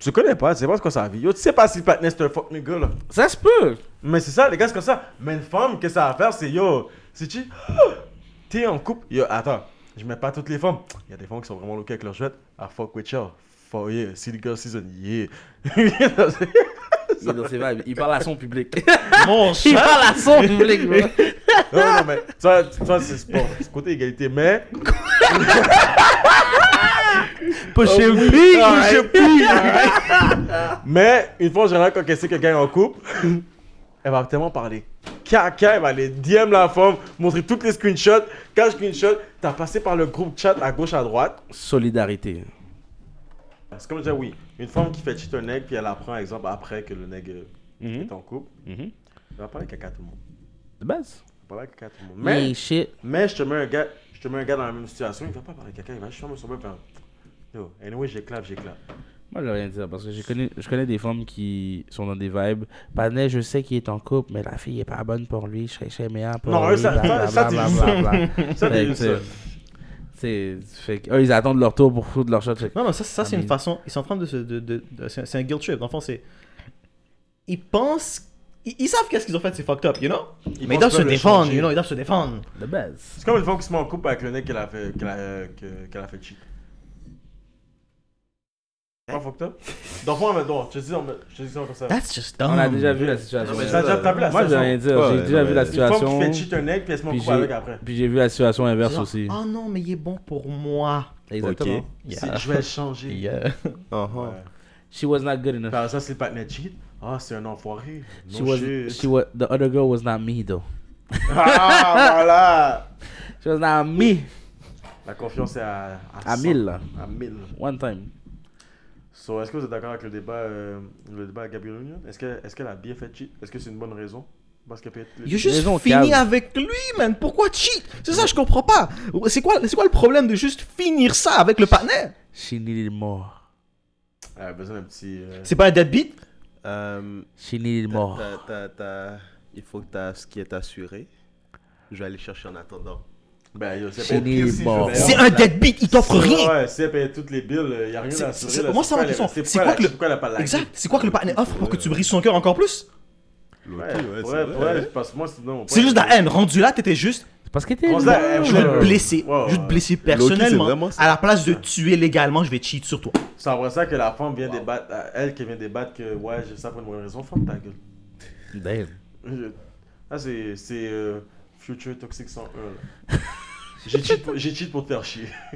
S2: Tu connais pas, tu sais pas ce que ça vie. Yo, tu sais pas si le partenaire c'est un fuck nigga, là.
S3: ça se peut.
S2: Mais c'est ça, les gars, c'est comme ça. Mais une femme, qu'est-ce que ça va faire? C'est yo, c'est tu T'es en couple. Yo, attends, je mets pas toutes les femmes. Il y a des femmes qui sont vraiment loquées avec leur chouette. I fuck with y'all. For yeah, city girl season, yeah.
S3: Il est dans ses vibes. Il parle à son public. [LAUGHS]
S4: Mon
S3: Il parle à son public, bro. [LAUGHS]
S2: non, non, mais ça, ça c'est sport. C'est côté égalité. Mais. [LAUGHS]
S3: Push him
S2: oui.
S3: big.
S2: Ah, Mais une fois en général, quand elle sait que quelqu'un est en couple, elle va tellement parler caca, elle va aller DM la femme, montrer toutes les screenshots. Quand screenshot, t'as passé par le groupe chat à gauche, à droite.
S3: Solidarité.
S2: C'est comme dire, oui, une femme qui fait cheat un nègre, puis elle apprend, exemple, après que le nègre
S3: Mhm.
S2: est en couple,
S3: Mhm.
S2: elle va parler caca à tout le monde.
S3: De base.
S2: Elle va parler caca à tout le monde. Mais,
S3: Mais shit.
S2: mais je te mets un gars, je te mets un gars dans la même situation, il va pas parler caca, il va juste fermer son bec, faire, yo, anyway, j'éclate, j'éclate.
S3: Moi, je vais rien dire parce que je connais, je connais des femmes qui sont dans des vibes. Panay, je sais qu'il est en couple, mais la fille est pas bonne pour lui. Je serais meilleur pour
S2: Non,
S3: lui.
S2: ça- ça- ça, t'es Ça,
S3: Fait
S2: t'es
S3: que,
S2: ça.
S3: c'est- fait eux, ils attendent leur tour pour foutre leur shot. Fait
S4: Non, non, ça, ça c'est une façon. Ils sont en train de se. De, de, de- c'est un- guilt trip. Dans le fond, c'est. Ils pensent. Ils, ils savent qu'est-ce qu'ils ont fait, c'est fucked up, you know? mais ils doivent se défendre,
S2: changer.
S4: you know? Ils doivent se défendre.
S3: De base.
S2: C'est comme une femme qui se met en couple avec le nègre qu'elle a fait, qu'elle a, euh, a fait cheat. Pas fucked up? Donc, moi, mais non, je te dis, je te dis ça comme ça.
S4: That's just dumb.
S3: On a déjà vu la situation.
S6: mais
S2: T'as déjà t'as vu la
S3: Moi, je
S2: situation?
S3: rien dire.
S6: Ouais,
S3: J'ai déjà vu la
S6: une
S2: Une femme
S3: situation.
S2: qui fait cheat un nègre, puis elle se
S3: Puis
S2: avec
S3: j'ai
S2: après.
S3: puis j'ai vu la situation inverse
S4: Genre,
S3: aussi.
S4: Oh non, mais il est bon pour moi.
S3: Exactement.
S6: Ok.
S2: C'est-
S4: Yeah.
S2: Je vais le changer.
S4: Yeah. [LAUGHS]
S6: Uh-huh.
S2: Ouais.
S3: She was not good enough.
S2: Par ça, c'est le partenaire cheat. Ah, c'est un enfoiré.
S3: She was,
S2: shit.
S3: she was, the other girl was not me though. [LAUGHS]
S2: Ah, voilà!
S3: She was not me.
S2: La confiance est à, à,
S3: À
S2: 100.
S3: 1000 là.
S2: À 1000.
S3: One time.
S2: So, est-ce que vous êtes d'accord avec le débat, euh, le débat à Gabriel Union? Est-ce qu'elle est qu'elle a bien fait cheat? Est-ce que c'est une bonne raison? Parce qu'elle peut être.
S4: Il a juste
S3: Raison
S4: fini
S3: calme.
S4: avec lui, man. Pourquoi cheat? C'est ça, je comprends pas. C'est quoi, c'est quoi le problème de juste finir ça avec le partenaire?
S3: She needed more.
S2: Elle a besoin d'un petit. euh,
S4: C'est pas un deadbeat?
S6: Euh,
S3: She needed
S6: t'as-
S3: more.
S6: Il faut que tu ce qui est assuré. Je vais aller chercher en attendant.
S2: Ben, c'est.
S4: C'est un deadbeat, il t'offre rien.
S2: Ouais, elle paye toutes les billes, il n'y a rien
S4: C'est-
S2: à
S4: c'est-
S2: assurer.
S4: moi, c'est ma question. C'est quoi que le- Exact. C'est quoi que le partenaire offre pour que tu brises son cœur encore plus?
S2: Ouais,
S6: ouais,
S2: pour
S6: c'est
S2: pour elle, parce que moi, c'est non.
S4: C'est juste de la haine. Rendu là, t'étais juste.
S3: C'est parce que t'es
S4: Je vais
S2: Ouais,
S4: te blesser.
S2: ouais,
S4: Je vais te
S2: ouais.
S4: blesser
S6: c'est
S4: personnellement. À la place de tuer légalement, je vais cheat sur toi.
S2: C'est après ça que la femme vient débattre, euh, elle qui vient débattre que, ouais, j'ai ça pour une bonne raison, ferme ta gueule.
S3: Damn.
S2: Là, c'est c'est, euh, Future Toxic 101. [LAUGHS] J'ai cheat, pour- j'ai cheat pour te faire chier. [LAUGHS]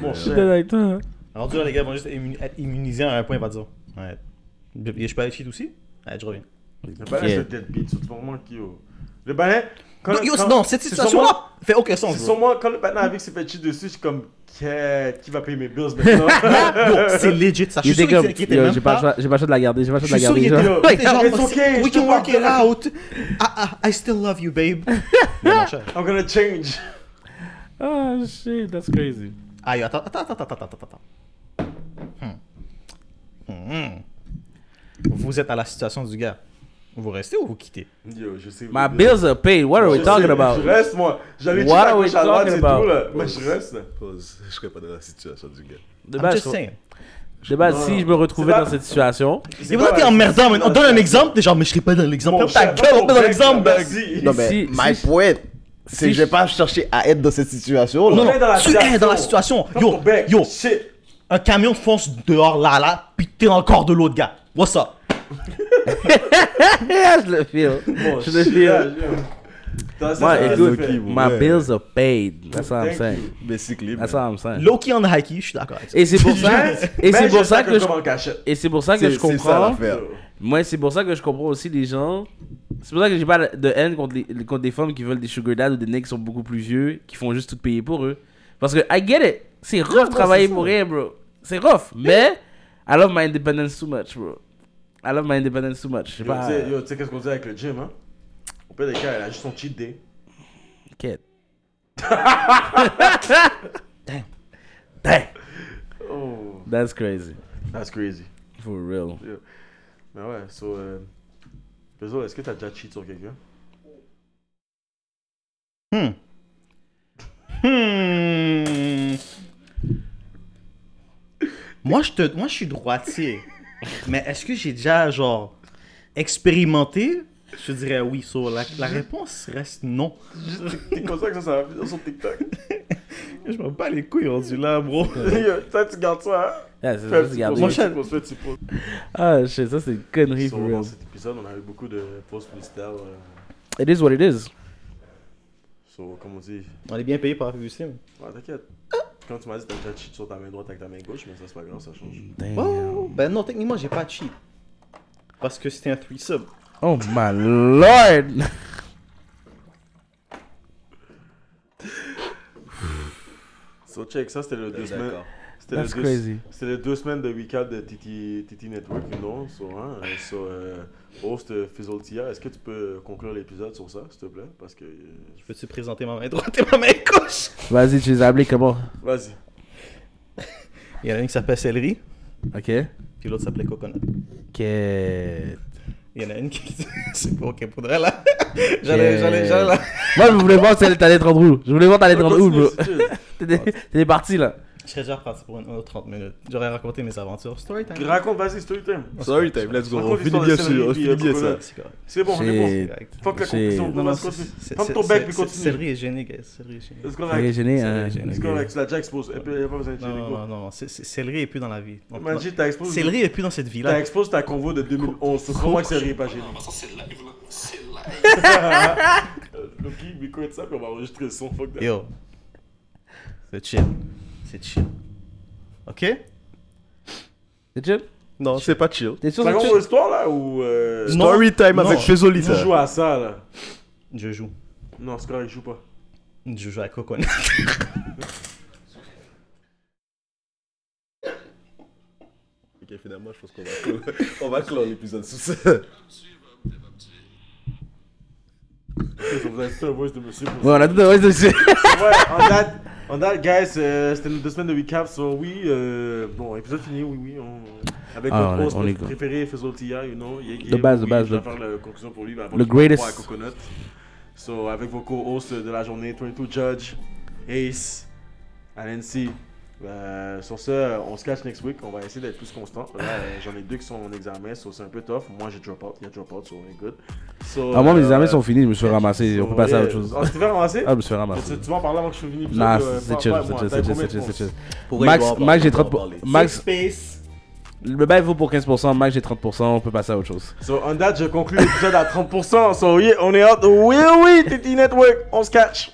S2: Mon
S3: Je suis
S2: cher.
S3: avec toi.
S4: Rendu là, les gars vont juste être immunisés à un point, il va dire. Ouais. Je peux aller cheat aussi? Ouais, je reviens.
S2: Le balai, c'est deadbeat, surtout pour moi qui. Le balai? Quand-
S4: Non, yo,
S2: quand-
S4: non, cette situation-là
S2: sûrement-
S4: fait aucun sens.
S2: C'est sur moi, quand le patin avec s'est fait cheat dessus, je suis comme, qui qui va payer mes bills maintenant? [LAUGHS]
S4: C'est legit ça. Je
S3: Il
S4: suis
S3: était
S4: sûr
S3: comme,
S4: qu'il était
S3: yo,
S4: même
S3: j'ai pas le choix- j'ai pas le choix de la garder, j'ai pas le choix de la garder. genre.
S2: It's okay,
S4: We can work it out. I, still love you, babe. [LAUGHS]
S2: I'm gonna change.
S3: Ah, shit, that's crazy.
S4: Aïe, attends, attends, attends, attends, attends, attends. Hmm. Hmm. Vous êtes à la situation du gars. Vous restez ou vous quittez?
S2: Yo, je sais.
S3: My bills are paid. What are we
S2: Je
S3: talking
S2: sais,
S3: about?
S2: Je reste, moi. J'allais dire
S3: What
S2: à
S3: are we
S2: gauche à droite,
S3: talking
S2: c'est tout,
S3: about?
S2: là. Mais je reste. là.
S6: Pause. [LAUGHS] Je serais pas dans la situation du gars.
S3: De base, je- de base,
S2: Non,
S3: si
S2: non.
S3: je me retrouvais dans
S2: pas-
S3: cette situation,
S2: C'est
S4: Et vous
S2: pas
S4: êtes
S2: la
S4: emmerdant, mais on donne un exemple. T'es genre, mais je serais pas dans l'exemple. Ferme ta gueule, on met dans l'exemple.
S2: vas-y.
S6: Non, mais
S3: Si-
S6: my point, c'est que je vais pas chercher à être dans cette situation.
S4: Non,
S6: là.
S4: non,
S2: est dans la
S4: tu es dans la
S2: situation.
S4: Yo, yo,
S2: Shit.
S4: un camion fonce dehors là, là, puis t'es dans le corps de l'autre gars. What's up? [LAUGHS]
S3: je le feel.
S2: Bon,
S3: je le
S2: fait.
S6: Loki,
S3: my
S6: Ouais.
S3: bills are paid. That's what I'm saying.
S6: Basically,
S3: That's what I'm saying.
S4: Low-key on the high key, je suis d'accord avec ça.
S3: Et c'est pour [LAUGHS] ça, et c'est pour ça que je, et c'est pour ça que je
S6: c'est ça
S3: comprends.
S6: l'affaire.
S3: Moi, c'est pour ça que je comprends aussi les gens. C'est pour ça que j'ai pas de haine contre, les, contre des femmes qui veulent des sugar dad ou des niggas qui sont beaucoup plus vieux, qui font juste tout payer pour eux. Parce que, I get it. C'est rough
S2: non,
S3: travailler pour rien, bro. C'est rough. Mais, I love my independence too much, bro. I love my independence too much.
S2: Yo,
S3: pas.
S2: tu sais- qu'est-ce qu'on dit avec le gym, hein? Au pire des cas, elle a juste son cheat day.
S3: Kid. [LAUGHS] Damn. Damn.
S2: Oh,
S3: That's crazy.
S2: that's crazy.
S3: For real.
S2: Mais ouais, so. Euh... Bezo, est-ce que t'as déjà cheat sur quelqu'un?
S4: Hmm. Hmm. Moi, je te, moi, je suis droitier. Mais est-ce que j'ai déjà, genre, expérimenté? Je dirais oui. So, la, la réponse reste non. [LAUGHS]
S2: T'es comme ça que ça, ça va finir sur TikTok?
S4: Je m'en bats les couilles rendu là, bro. [LAUGHS]
S2: Ça, tu gardes ça, hein?
S3: Yeah, c'est ça,
S2: petit
S3: c'est. Ah, shit, ça c'est une connerie
S2: dans cet épisode, on a eu beaucoup de posts publicitaires. euh,
S3: It is what it is.
S2: So, comme on dit.
S4: On est bien payé par la publicité.
S2: Ouais, t'inquiète. Quand tu m'as dit que t'as déjà cheat sur ta main droite avec ta main gauche, mais ça, c'est pas grave, ça change.
S3: Damn.
S4: Oh, ben non, techniquement, j'ai pas cheat. Parce que c'était un threesome.
S3: Oh my lord!
S2: So, check, ça, c'était le deux semaines. C'était le
S3: That's
S2: deux-
S3: crazy.
S2: C'était les deux semaines de recap de Titi, Titi Network, you know. So, hein, so, euh, host euh, Fizzletia, est-ce que tu peux conclure l'épisode sur ça, s'il te plaît? Parce que. euh,
S4: Peux-tu présenter ma main droite et ma main gauche?
S3: Vas-y, tu les as appelés comment?
S2: Vas-y.
S4: Il y en a une qui s'appelle Céleri,
S3: Ok.
S4: puis l'autre s'appelait Coconut.
S3: Quête.
S4: Il y en a une qui. [LAUGHS] C'est pas ok pour vrai là. J'allais, j'allais, j'allais là.
S3: Moi, je voulais voir si t'allais te rendre où. Je voulais voir t'allais te rendre où, bro. t'étais [LAUGHS] parti là.
S4: Je serais déjà reparti pour une autre 30 minutes. J'aurais raconté mes aventures. Story time.
S2: Raconte, vas-y, story time.
S6: Sorry time, let's go. On finit bien sûr,
S2: Céleri
S6: on finit
S2: euh,
S6: bien ça.
S4: C'est
S2: bon, on est bon. Fuck la conclusion, Ferme ton bec, puis continue.
S4: Céleri est gêné, guys. Céleri est gêné.
S2: C'est
S3: T'es
S2: correct.
S3: gêné,
S4: C'est
S2: correct, tu l'as déjà exposé. Il n'y a pas besoin de
S4: Non, non, non, Céleri est plus dans la vie.
S2: Imagine, t'as exposé.
S4: Céleri est plus dans cette
S2: T'as
S4: vie-là.
S2: exposé ta convo de 2011. C'est comment que Céleri est pas gêné.
S5: C'est live, là. C'est live. [LAUGHS]
S2: Euh, Loki, record ça, puis on va enregistrer le son. Fuck that.
S4: Yo. C'est chill. C'est chill. Ok?
S3: T'es chill?
S6: Non, c'est pas chill.
S3: T'es sûr
S2: Ça
S3: c'est chill?
S2: l'histoire là ou. euh.
S6: Story time
S4: Non.
S6: avec
S2: Tu
S6: Fezolita.
S2: joues à ça là.
S4: Je joue.
S2: Non, c'est correct, je joue pas.
S4: Je joue à Coconut. [LAUGHS]
S6: Ok, finalement, je pense qu'on va clore, [LAUGHS] on va clore l'épisode sur ça.
S2: Vous avez tout un voice de monsieur
S3: Ouais, on a tout ouais, c'est- c'est-
S2: ouais, en date, en date, guys, euh, c'était nos deux semaines de recap. So, oui, euh, bon, épisode fini, oui, oui. On, avec
S3: Ah,
S2: notre
S3: on est-
S2: host
S3: on est-
S2: préféré, Faisal Tia, you know. est- il
S3: De base, de
S2: oui,
S3: base,
S2: Je vais
S3: le-
S2: faire la conclusion pour lui. mais avant
S3: le
S2: qu'il parte
S3: greatest.
S2: à Coconut. So, avec vos co-hosts de la journée, 22 Judge, Ace, Nancy. Euh, sur ce, on se cache next week. On va essayer d'être plus constant. Là, euh, j'en ai deux qui sont en examen, so c'est un peu tough. Moi, j'ai drop out. Il y a drop out, so on est good. So,
S3: Ah, moi, mes
S2: euh,
S3: examens sont finis, je me suis fait ramasser. On
S2: so,
S3: peut passer à autre chose.
S2: Ah, tu t'es fait ramasser?
S3: Ah, je me suis fait
S2: Tu,
S3: ramasser.
S2: tu vas en parler avant que je finis l'épisode?
S3: Nah,
S2: euh,
S3: c'est chill, c'est chill, c'est chill, c'est chill, Max, Max, j'ai
S6: parler,
S3: 30
S6: il doit en parler.
S3: Max,
S4: Space.
S3: le bail vaut pour 15%, Max, j'ai 30%, on peut passer à autre chose.
S2: So, on date, je conclue l'épisode à 30%. So, yeah, on est out. Oui, oui, Titi Network, on se catch.